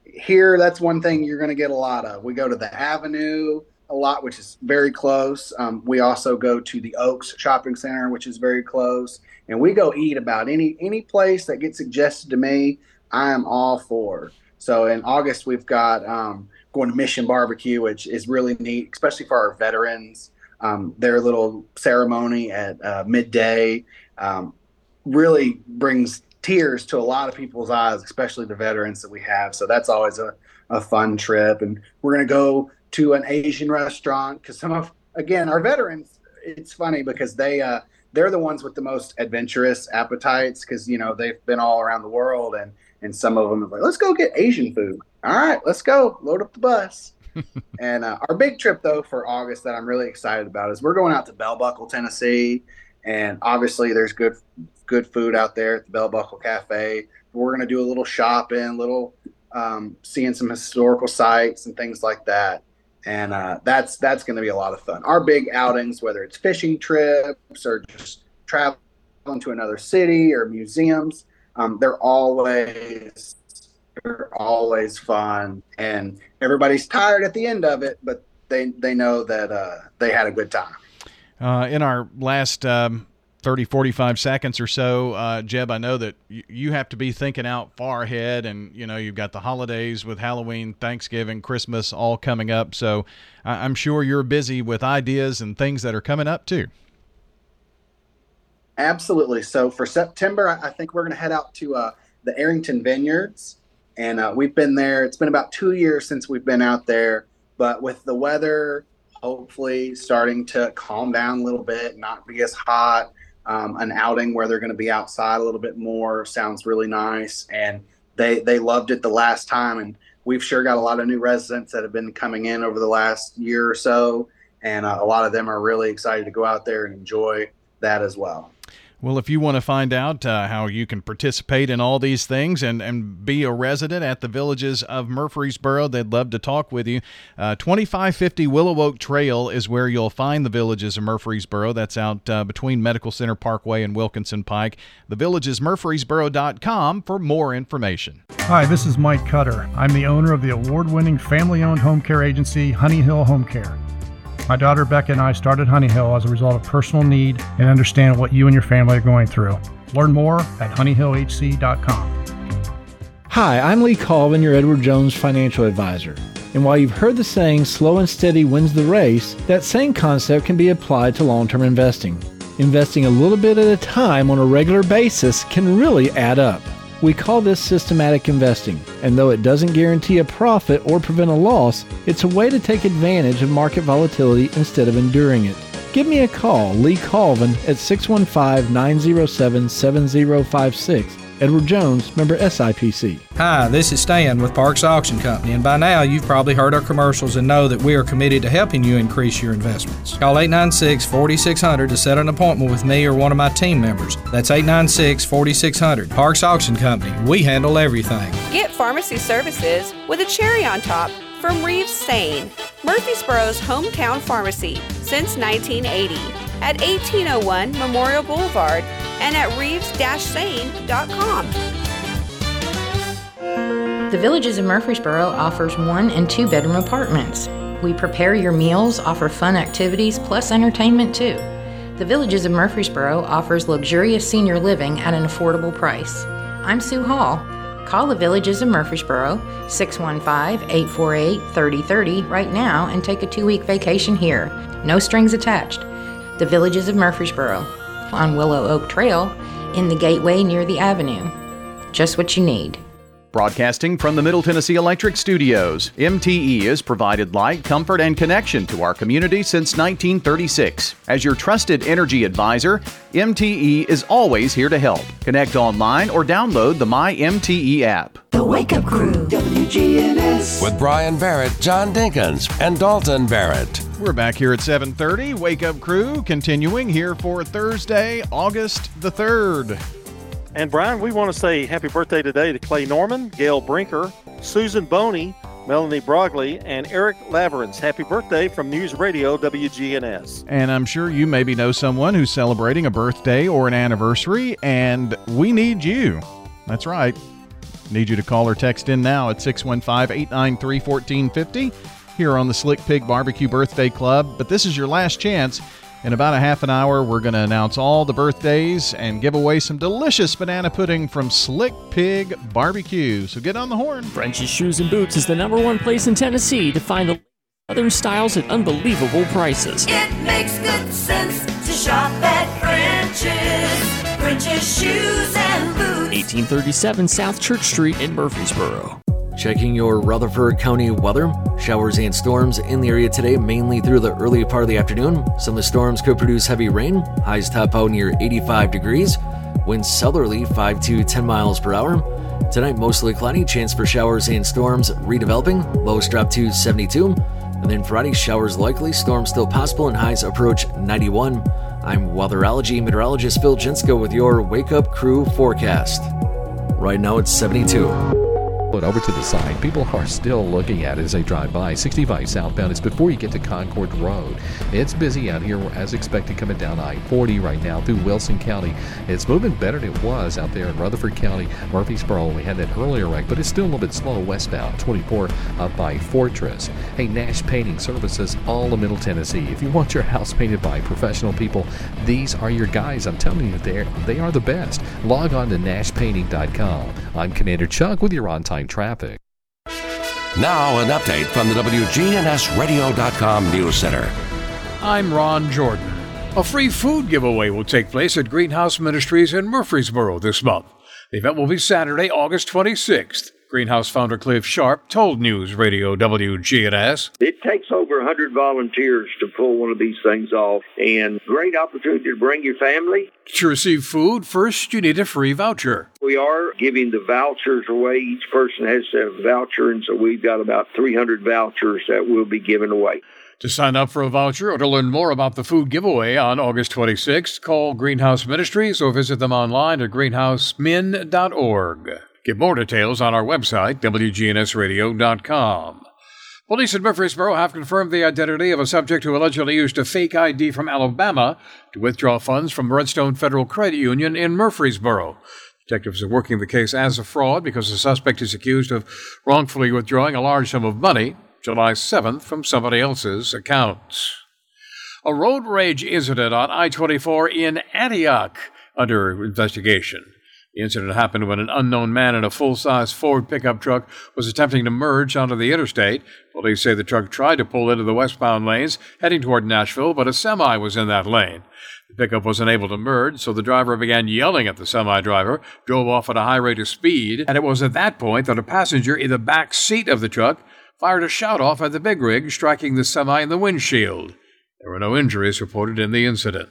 Speaker 86: here, that's one thing you're going to get a lot of. We go to the Avenue a lot, which is very close. Um, we also go to the Oaks Shopping Center, which is very close, and we go eat about any any place that gets suggested to me. I am all for. So in August, we've got um, going to Mission Barbecue, which is really neat, especially for our veterans. Um, their little ceremony at uh, midday um, really brings tears to a lot of people's eyes, especially the veterans that we have. So that's always a, a fun trip. And we're going to go to an Asian restaurant because some of, again, our veterans, it's funny because they, uh, they're the ones with the most adventurous appetites because, you know, they've been all around the world and, and some of them are like, let's go get Asian food. All right, let's go load up the bus. *laughs* and uh, our big trip though for August that I'm really excited about is we're going out to Bell Buckle, Tennessee, and obviously there's good good food out there at the Bell Buckle Cafe. We're going to do a little shopping, little um, seeing some historical sites and things like that. And uh, that's that's going to be a lot of fun. Our big outings, whether it's fishing trips or just traveling to another city or museums, um, they're always they're always fun, and everybody's tired at the end of it, but they they know that uh, they had a good time.
Speaker 5: Uh, in our last um, 30, 45 seconds or so, uh, Jeb, I know that y- you have to be thinking out far ahead, and you know you've got the holidays with Halloween, Thanksgiving, Christmas all coming up. So I- I'm sure you're busy with ideas and things that are coming up too.
Speaker 86: Absolutely. So for September, I I think we're going to head out to uh, the Arrington Vineyards, and uh, we've been there. It's been about two years since we've been out there, but with the weather hopefully starting to calm down a little bit, not be as hot. Um, an outing where they're going to be outside a little bit more sounds really nice, and they they loved it the last time, and we've sure got a lot of new residents that have been coming in over the last year or so, and uh, a lot of them are really excited to go out there and enjoy that as well.
Speaker 5: Well, if you want to find out uh, how you can participate in all these things and, and be a resident at the villages of Murfreesboro, they'd love to talk with you. Uh, 2550 Willow Oak Trail is where you'll find the villages of Murfreesboro. That's out uh, between Medical Center Parkway and Wilkinson Pike. Thevillagesmurfreesboro.com for more information.
Speaker 15: Hi, this is Mike Cutter. I'm the owner of the award winning family owned home care agency, Honey Hill Home Care. My daughter Becca and I started Honey Hill as a result of personal need and understand what you and your family are going through. Learn more at honeyhillhc.com.
Speaker 87: Hi, I'm Lee Colvin, your Edward Jones financial advisor. And while you've heard the saying, slow and steady wins the race, that same concept can be applied to long term investing. Investing a little bit at a time on a regular basis can really add up. We call this systematic investing, and though it doesn't guarantee a profit or prevent a loss, it's a way to take advantage of market volatility instead of enduring it. Give me a call, Lee Colvin, at 615 907 7056. Edward Jones, member SIPC.
Speaker 88: Hi, this is Stan with Parks Auction Company, and by now you've probably heard our commercials and know that we are committed to helping you increase your investments. Call 896 4600 to set an appointment with me or one of my team members. That's 896 4600. Parks Auction Company, we handle everything.
Speaker 89: Get pharmacy services with a cherry on top from Reeves-Sain, Murfreesboro's hometown pharmacy since 1980 at 1801 Memorial Boulevard and at reeves-sain.com.
Speaker 90: The Villages of Murfreesboro offers one and two bedroom apartments. We prepare your meals, offer fun activities, plus entertainment too. The Villages of Murfreesboro offers luxurious senior living at an affordable price. I'm Sue Hall. Call the Villages of Murfreesboro 615 848 3030 right now and take a two week vacation here. No strings attached. The Villages of Murfreesboro on Willow Oak Trail in the gateway near the avenue. Just what you need.
Speaker 5: Broadcasting from the Middle Tennessee Electric Studios, MTE has provided light, comfort, and connection to our community since 1936. As your trusted energy advisor, MTE is always here to help. Connect online or download the My MTE app.
Speaker 91: The Wake Up Crew, WGNS.
Speaker 2: With Brian Barrett, John Dinkins, and Dalton Barrett.
Speaker 5: We're back here at 7:30. Wake Up Crew continuing here for Thursday, August the 3rd.
Speaker 4: And Brian, we want to say happy birthday today to Clay Norman, Gail Brinker, Susan Boney, Melanie Brogley, and Eric Laverance. Happy birthday from News Radio WGNS.
Speaker 5: And I'm sure you maybe know someone who's celebrating a birthday or an anniversary, and we need you. That's right. Need you to call or text in now at 615 893 1450 here on the Slick Pig Barbecue Birthday Club. But this is your last chance. In about a half an hour, we're going to announce all the birthdays and give away some delicious banana pudding from Slick Pig Barbecue. So get on the horn.
Speaker 56: French's Shoes and Boots is the number one place in Tennessee to find the southern styles at unbelievable prices.
Speaker 91: It makes good sense to shop at French's. French's Shoes and Boots.
Speaker 56: 1837 South Church Street in Murfreesboro.
Speaker 6: Checking your Rutherford County weather. Showers and storms in the area today, mainly through the early part of the afternoon. Some of the storms could produce heavy rain. Highs top out near 85 degrees. Winds southerly 5 to 10 miles per hour. Tonight, mostly cloudy. Chance for showers and storms redeveloping. Lows drop to 72. And then Friday, showers likely. Storms still possible and highs approach 91. I'm weatherology meteorologist Phil Jensko with your Wake Up Crew forecast. Right now, it's 72.
Speaker 30: But over to the side, people are still looking at it as they drive by. 65 southbound, it's before you get to Concord Road. It's busy out here as expected coming down I 40 right now through Wilson County. It's moving better than it was out there in Rutherford County, Murfreesboro. We had that earlier wreck, but it's still a little bit slow westbound. 24 up by Fortress. Hey, Nash Painting Services, all of Middle Tennessee. If you want your house painted by professional people, these are your guys. I'm telling you, they're, they are the best. Log on to nashpainting.com. I'm Commander Chuck with your on time traffic.
Speaker 2: Now, an update from the WGNSradio.com News Center.
Speaker 23: I'm Ron Jordan. A free food giveaway will take place at Greenhouse Ministries in Murfreesboro this month. The event will be Saturday, August 26th. Greenhouse founder Cliff Sharp told News Radio WGNS.
Speaker 92: It takes over 100 volunteers to pull one of these things off, and great opportunity to bring your family.
Speaker 23: To receive food, first you need a free voucher.
Speaker 92: We are giving the vouchers away. Each person has a voucher, and so we've got about 300 vouchers that we'll be given away.
Speaker 23: To sign up for a voucher or to learn more about the food giveaway on August 26th, call Greenhouse Ministries or visit them online at greenhousemin.org. Get more details on our website, WGNSradio.com. Police in Murfreesboro have confirmed the identity of a subject who allegedly used a fake ID from Alabama to withdraw funds from Redstone Federal Credit Union in Murfreesboro. Detectives are working the case as a fraud because the suspect is accused of wrongfully withdrawing a large sum of money July 7th from somebody else's account. A road rage incident on I 24 in Antioch under investigation. The incident happened when an unknown man in a full size Ford pickup truck was attempting to merge onto the interstate. Police say the truck tried to pull into the westbound lanes heading toward Nashville, but a semi was in that lane. The pickup was unable to merge, so the driver began yelling at the semi driver, drove off at a high rate of speed, and it was at that point that a passenger in the back seat of the truck fired a shot off at the big rig, striking the semi in the windshield. There were no injuries reported in the incident.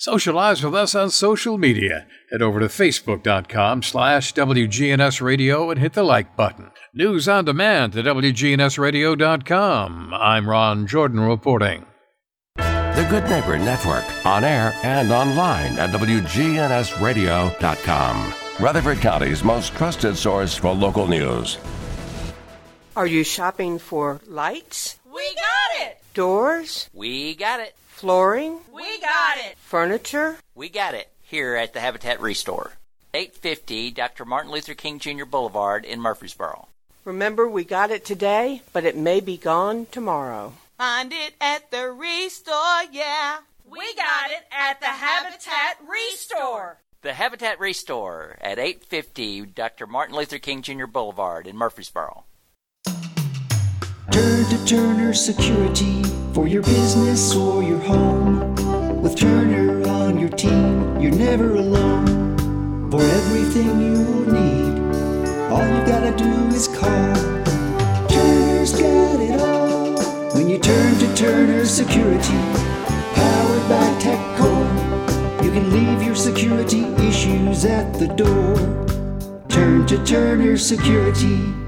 Speaker 23: Socialize with us on social media. Head over to facebook.com slash WGNS Radio and hit the like button. News on demand at WGNSradio.com. I'm Ron Jordan reporting.
Speaker 2: The Good Neighbor Network, on air and online at WGNSradio.com. Rutherford County's most trusted source for local news.
Speaker 9: Are you shopping for lights,
Speaker 8: We got it!
Speaker 9: doors,
Speaker 10: We got it.
Speaker 9: Flooring,
Speaker 8: We got it!
Speaker 9: furniture?
Speaker 10: We got it here at the Habitat Restore. 850 Dr. Martin Luther King Jr. Boulevard in Murfreesboro.
Speaker 9: Remember, we got it today, but it may be gone tomorrow.
Speaker 8: Find it at the Restore, yeah. We got it at the Habitat Restore.
Speaker 10: The Habitat Restore at 850 Dr. Martin Luther King Jr. Boulevard in Murfreesboro.
Speaker 1: Turn to Turner Security for your business or your home. With Turner on your team, you're never alone. For everything you need, All you gotta do is call. Turner's got it all. When you turn to Turner Security, powered by TechCore, you can leave your security issues at the door. Turn to Turner Security.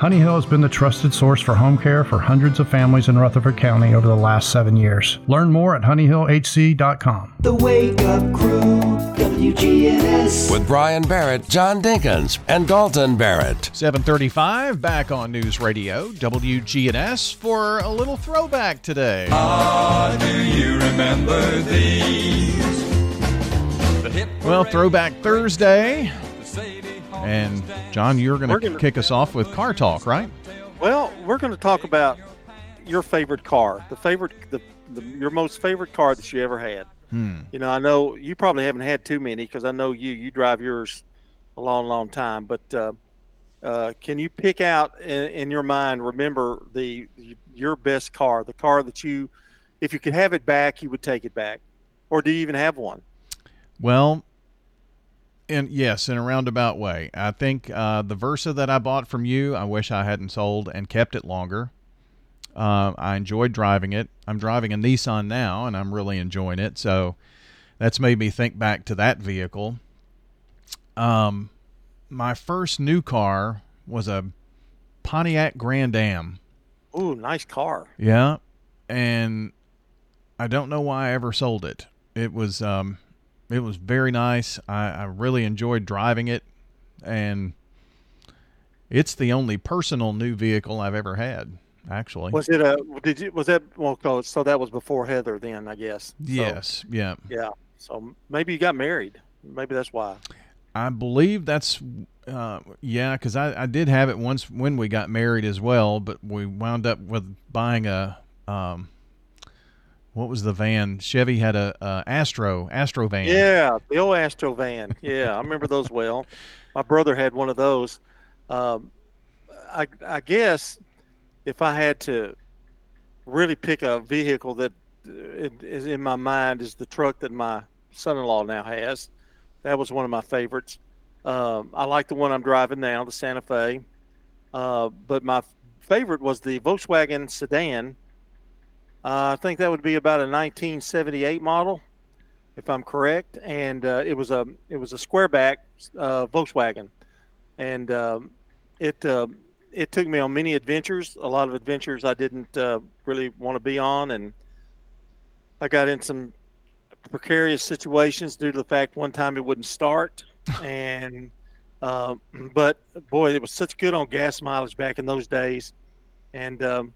Speaker 15: Honey Hill has been the trusted source for home care for hundreds of families in Rutherford County over the last seven years. Learn more at honeyhillhc.com.
Speaker 1: The Wake Up Crew, WGNS.
Speaker 2: With Brian Barrett, John Dinkins, and Dalton Barrett.
Speaker 5: 735 back on News Radio, WGNS, for a little throwback today.
Speaker 93: Ah, do you remember these?
Speaker 5: Well, Throwback Thursday. And John, you're going to
Speaker 4: gonna-
Speaker 5: kick us off with car talk, right?
Speaker 4: Well, we're going to talk about your favorite car, the favorite, the, the your most favorite car that you ever had.
Speaker 5: Hmm.
Speaker 4: You know, I know you probably haven't had too many because I know you you drive yours a long, long time. But uh, uh, can you pick out in, in your mind? Remember the your best car, the car that you, if you could have it back, you would take it back, or do you even have one?
Speaker 5: Well, and yes, in a roundabout way. I think uh, the Versa that I bought from you, I wish I hadn't sold and kept it longer. Uh, I enjoyed driving it. I'm driving a Nissan now, and I'm really enjoying it. So that's made me think back to that vehicle. Um, my first new car was a Pontiac Grand Am.
Speaker 4: Ooh, nice car.
Speaker 5: Yeah, and I don't know why I ever sold it. It was um, it was very nice. I, I really enjoyed driving it, and it's the only personal new vehicle I've ever had. Actually,
Speaker 4: Was it a? Did you? Was that? Well, so- so that was before Heather, then I guess. So,
Speaker 5: yes, yeah.
Speaker 4: yeah. So maybe you got married. Maybe that's why.
Speaker 5: I believe that's uh, yeah, because I, I did have it once when we got married as well, but we wound up with buying a um, what was the van? Chevy had a, a Astro Astro van.
Speaker 4: Yeah, the old Astro van. Yeah, I remember those well. My brother had one of those. Um, I, I guess if I had to really pick a vehicle that uh, in my mind is the truck that my son-in-law now has. That was one of my favorites. Um, I like the one I'm driving now, the Santa Fe. Uh, but my favorite was the Volkswagen sedan. Uh, I think that would be about a 1978 model if I'm correct, and uh, it was a it was a squareback uh, Volkswagen, and um, it uh, it took me on many adventures. A lot of adventures I didn't uh, really want to be on, and I got in some precarious situations due to the fact one time it wouldn't start, *laughs* and uh, but boy, it was such good on gas mileage back in those days, and um,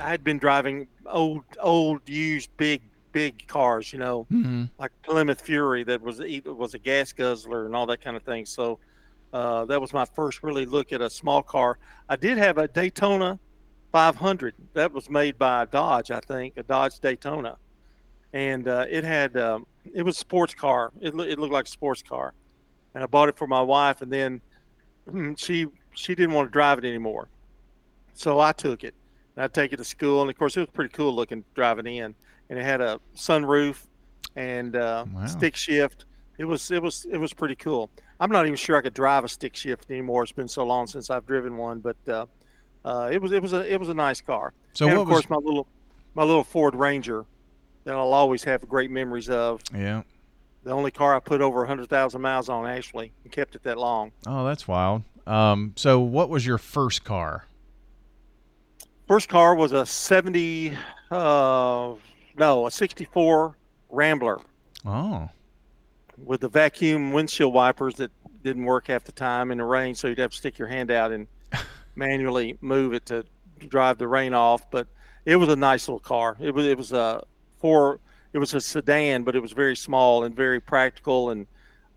Speaker 4: I had been driving old old used big big cars, you know,
Speaker 5: Mhm.
Speaker 4: like Plymouth Fury that was a, was a gas guzzler and all that kind of thing. So uh, that was my first really look at a small car. I did have a Daytona 500 that was made by Dodge, I think, a Dodge Daytona, and uh, it had um, it was a sports car. It, loo- it looked like a sports car, and I bought it for my wife, and then *clears throat* she she didn't want to drive it anymore, so I took it. And I'd take it to school, and of course, it was pretty cool looking driving in, and it had a sunroof and uh, stick shift. It was it was it was pretty cool. I'm not even sure I could drive a stick shift anymore. It's been so long since I've driven one, but uh, uh, it was it was a it was a nice car.
Speaker 5: So
Speaker 4: and of
Speaker 5: was-
Speaker 4: course my little my little Ford Ranger that I'll always have great memories of.
Speaker 5: Yeah.
Speaker 4: The only car I put over 100,000 miles on actually and kept it that long.
Speaker 5: Oh, that's wild. Um, so what was your first car?
Speaker 4: First car was a 70, uh, no, a 64 Rambler
Speaker 5: Oh,
Speaker 4: with the vacuum windshield wipers that didn't work half the time in the rain. So you'd have to stick your hand out and *laughs* manually move it to drive the rain off. But it was a nice little car. It was, it was a four, it was a sedan, but it was very small and very practical. And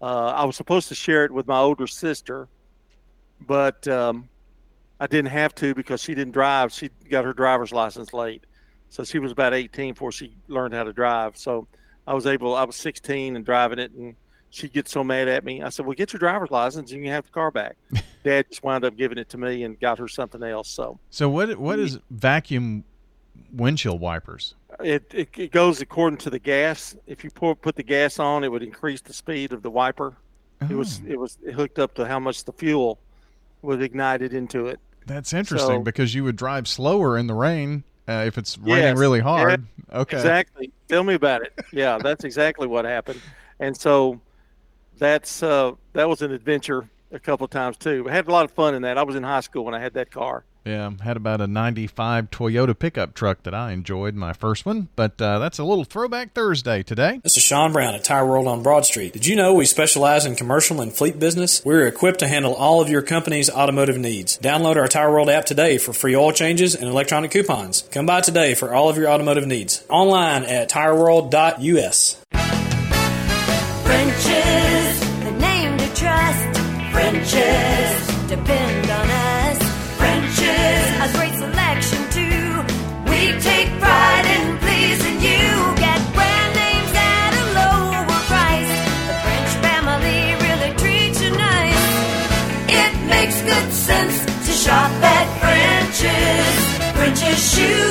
Speaker 4: uh, I was supposed to share it with my older sister, but um, I didn't have to because she didn't drive. She got her driver's license late. So she was about 18 before she learned how to drive. So I was able. I was 16 and driving it, and she gets so mad at me. I said, "Well, get your driver's license, and you can have the car back." *laughs* Dad just wound up giving it to me and got her something else. So
Speaker 5: So what what mm-hmm. is vacuum windshield wipers?
Speaker 4: it, it, it goes according to the gas. If you pour, put the gas on, it would increase the speed of the wiper. It was
Speaker 5: Oh.
Speaker 4: it was hooked up to how much the fuel was ignited into it.
Speaker 5: That's interesting
Speaker 4: So-
Speaker 5: because you would drive slower in the rain uh, if it's raining
Speaker 4: Yes,
Speaker 5: really
Speaker 4: yeah,
Speaker 5: hard. okay.
Speaker 4: Exactly. Tell me about it. Yeah, that's exactly what happened. And so that's uh, that was an adventure a couple of times too. I had a lot of fun in that. I was in high school when I had that car.
Speaker 5: Yeah, had about a 95 Toyota pickup truck that I enjoyed, my first one. But uh, that's a little throwback Thursday today.
Speaker 94: This is Sean Brown at Tire World on Broad Street. Did you know we specialize in commercial and fleet business? We're equipped to handle all of your company's automotive needs. Download our Tire World app today for free oil changes and electronic coupons. Come by today for all of your automotive needs. Online at tireworld.us.
Speaker 10: French's, the name to trust. French's, depend on us. Shop at French's. French's shoes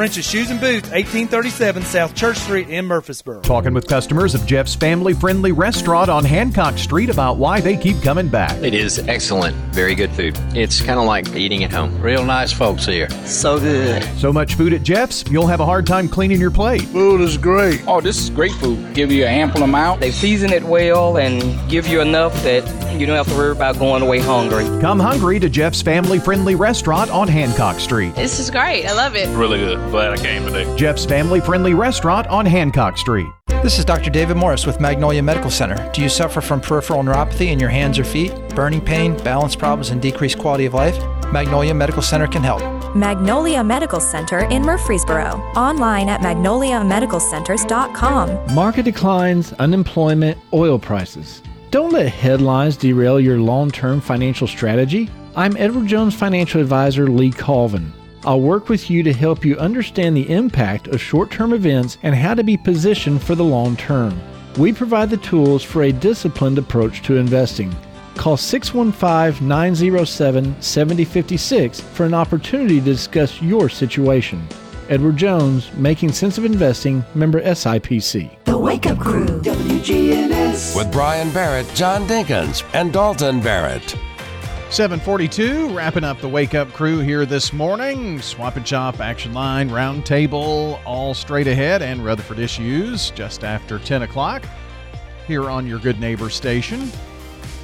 Speaker 95: French's Shoes and Boots, 1837 South Church Street in Murfreesboro.
Speaker 96: Talking with customers of Jeff's family friendly restaurant on Hancock Street about why they keep coming back.
Speaker 92: It is excellent. Very good food. It's kind of like eating at home. Real nice folks here. So good.
Speaker 96: So much food at Jeff's, you'll have a hard time cleaning your plate.
Speaker 97: Food is great. Oh, this is great food. Give you an ample amount. They season it well and give you enough that you don't have to worry about going away hungry.
Speaker 96: Come hungry to Jeff's family friendly restaurant on Hancock Street.
Speaker 98: This is great. I love it.
Speaker 97: Really good. Glad I came today.
Speaker 96: Jeff's family friendly restaurant on Hancock Street.
Speaker 99: This is Dr. David Morris with Magnolia Medical Center. Do you suffer from peripheral neuropathy in your hands or feet, burning pain, balance problems, and decreased quality of life? Magnolia Medical Center can help.
Speaker 35: Magnolia Medical Center in Murfreesboro. Online at magnoliamedicalcenters.com.
Speaker 87: Market declines, unemployment, oil prices. Don't let headlines derail your long term financial strategy. I'm Edward Jones financial advisor Lee Colvin. I'll work with you to help you understand the impact of short term events and how to be positioned for the long term. We provide the tools for a disciplined approach to investing. Call 615 907 7056 for an opportunity to discuss your situation. Edward Jones, Making Sense of Investing, member SIPC.
Speaker 1: The Wake Up Crew, WGNS.
Speaker 2: With Brian Barrett, John Dinkins, and Dalton Barrett.
Speaker 5: 742, wrapping up the wake up crew here this morning. Swap and Chop, Action Line, Round Table, all straight ahead, and Rutherford Issues just after 10 o'clock here on your good neighbor station.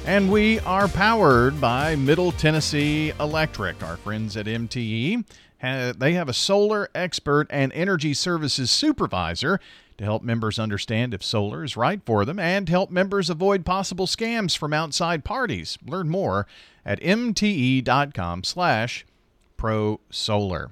Speaker 5: And we are powered by Middle Tennessee Electric, our friends at MTE. They have a solar expert and energy services supervisor to help members understand if solar is right for them and help members avoid possible scams from outside parties. Learn more at mte.com slash pro solar.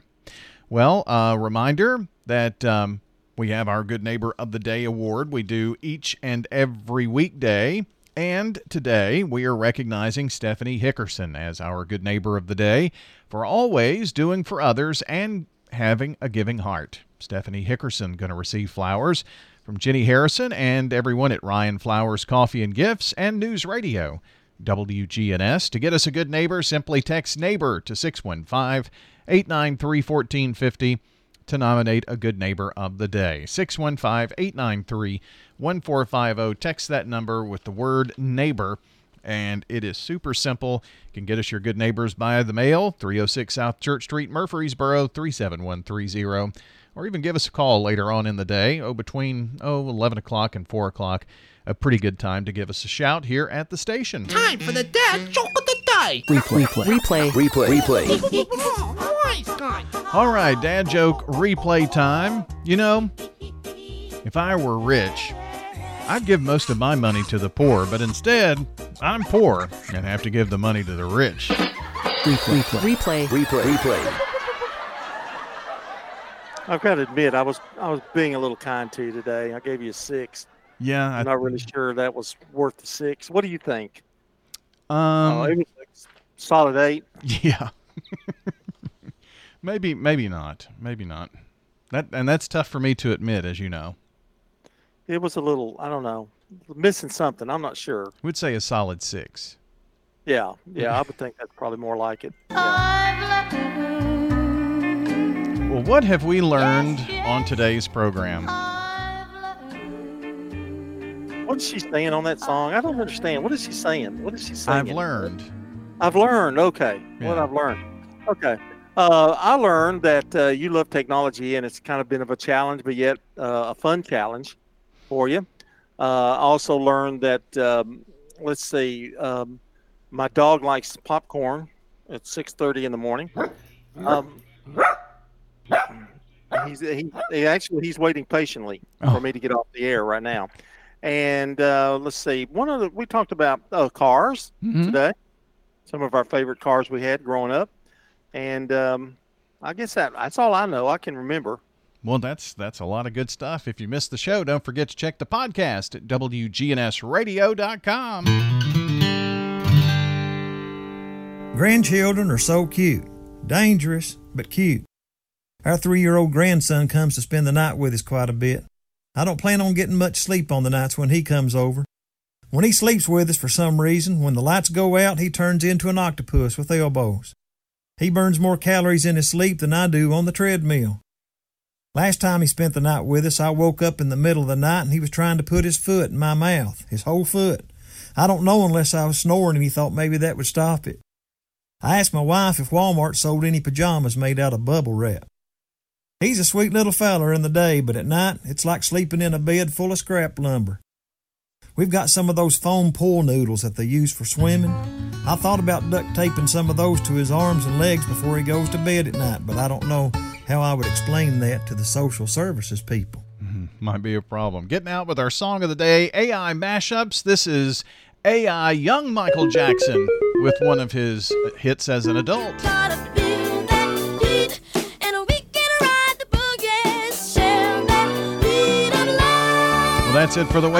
Speaker 5: Well, a reminder that um, we have our Good Neighbor of the Day award we do each and every weekday. And today we are recognizing Stephanie Hickerson as our Good Neighbor of the Day for always doing for others and having a giving heart. Stephanie Hickerson going to receive flowers from Jenny Harrison and everyone at Ryan Flowers Coffee and Gifts and News Radio. WGNS. To get us a good neighbor, simply text neighbor to 615 893 1450 to nominate a good neighbor of the day. 615 893 1450. Text that number with the word neighbor, and it is super simple. You can get us your good neighbors by the mail 306 South Church Street, Murfreesboro 37130. Or even give us a call later on in the day, oh, between oh, 11 o'clock and 4 o'clock. A pretty good time to give us a shout here at the station.
Speaker 100: Time for the dad joke of the day.
Speaker 5: Replay. Replay.
Speaker 100: Replay.
Speaker 5: Replay.
Speaker 100: Replay.
Speaker 5: All right, dad joke replay time. You know, if I were rich, I'd give most of my money to the poor, but instead, I'm poor and have to give the money to the rich.
Speaker 100: Replay. Replay. Replay. Replay.
Speaker 4: I've got to admit, I was I was being a little kind to you today. I gave you a six.
Speaker 5: Yeah,
Speaker 4: I'm not really sure that was worth the six. What do you think?
Speaker 5: Um,
Speaker 4: oh, it was a solid eight. *laughs*
Speaker 5: Yeah. *laughs* maybe, maybe not. Maybe not. That and that's tough for me to admit, as you know.
Speaker 4: It was a little, I don't know, missing something. I'm not sure.
Speaker 5: We would say a solid six.
Speaker 4: Yeah, yeah, I would think that's probably more like it.
Speaker 5: Well, what have we learned on today's program?
Speaker 4: What is she saying on that song? I don't understand. What is she saying? What is she saying?
Speaker 5: I've learned.
Speaker 4: I've learned. Okay.
Speaker 5: Yeah.
Speaker 4: What I've learned. Okay. Uh, I learned that uh, you love technology, and it's kind of been of a challenge, but yet uh, a fun challenge for you. Uh, I also learned that um, let's see, um, my dog likes popcorn at six thirty in the morning. Um, he's he, he actually he's waiting patiently for me to get off the air right now. And uh, let's see, one of the we talked about uh, cars
Speaker 5: Mhm.
Speaker 4: today, some of our favorite cars we had growing up, and um, I guess that that's all I know. I can remember.
Speaker 5: Well, that's that's a lot of good stuff. If you missed the show, don't forget to check the podcast at wgnsradio.com.
Speaker 101: Grandchildren are so cute. Dangerous, but cute. Our three year old grandson comes to spend the night with us quite a bit. I don't plan on getting much sleep on the nights when he comes over. When he sleeps with us for some reason, when the lights go out, he turns into an octopus with elbows. He burns more calories in his sleep than I do on the treadmill. Last time he spent the night with us, I woke up in the middle of the night and he was trying to put his foot in my mouth, his whole foot. I don't know unless I was snoring and he thought maybe that would stop it. I asked my wife if Walmart sold any pajamas made out of bubble wrap. He's a sweet little feller in the day, but at night it's like sleeping in a bed full of scrap lumber. We've got some of those foam pool noodles that they use for swimming. I thought about duct taping some of those to his arms and legs before he goes to bed at night, but I don't know how I would explain that to the social services people. Mm-hmm.
Speaker 5: Might be a problem. Getting out with our song of the day, AI mashups. This is AI Young Michael Jackson with one of his hits as an adult. That's it for the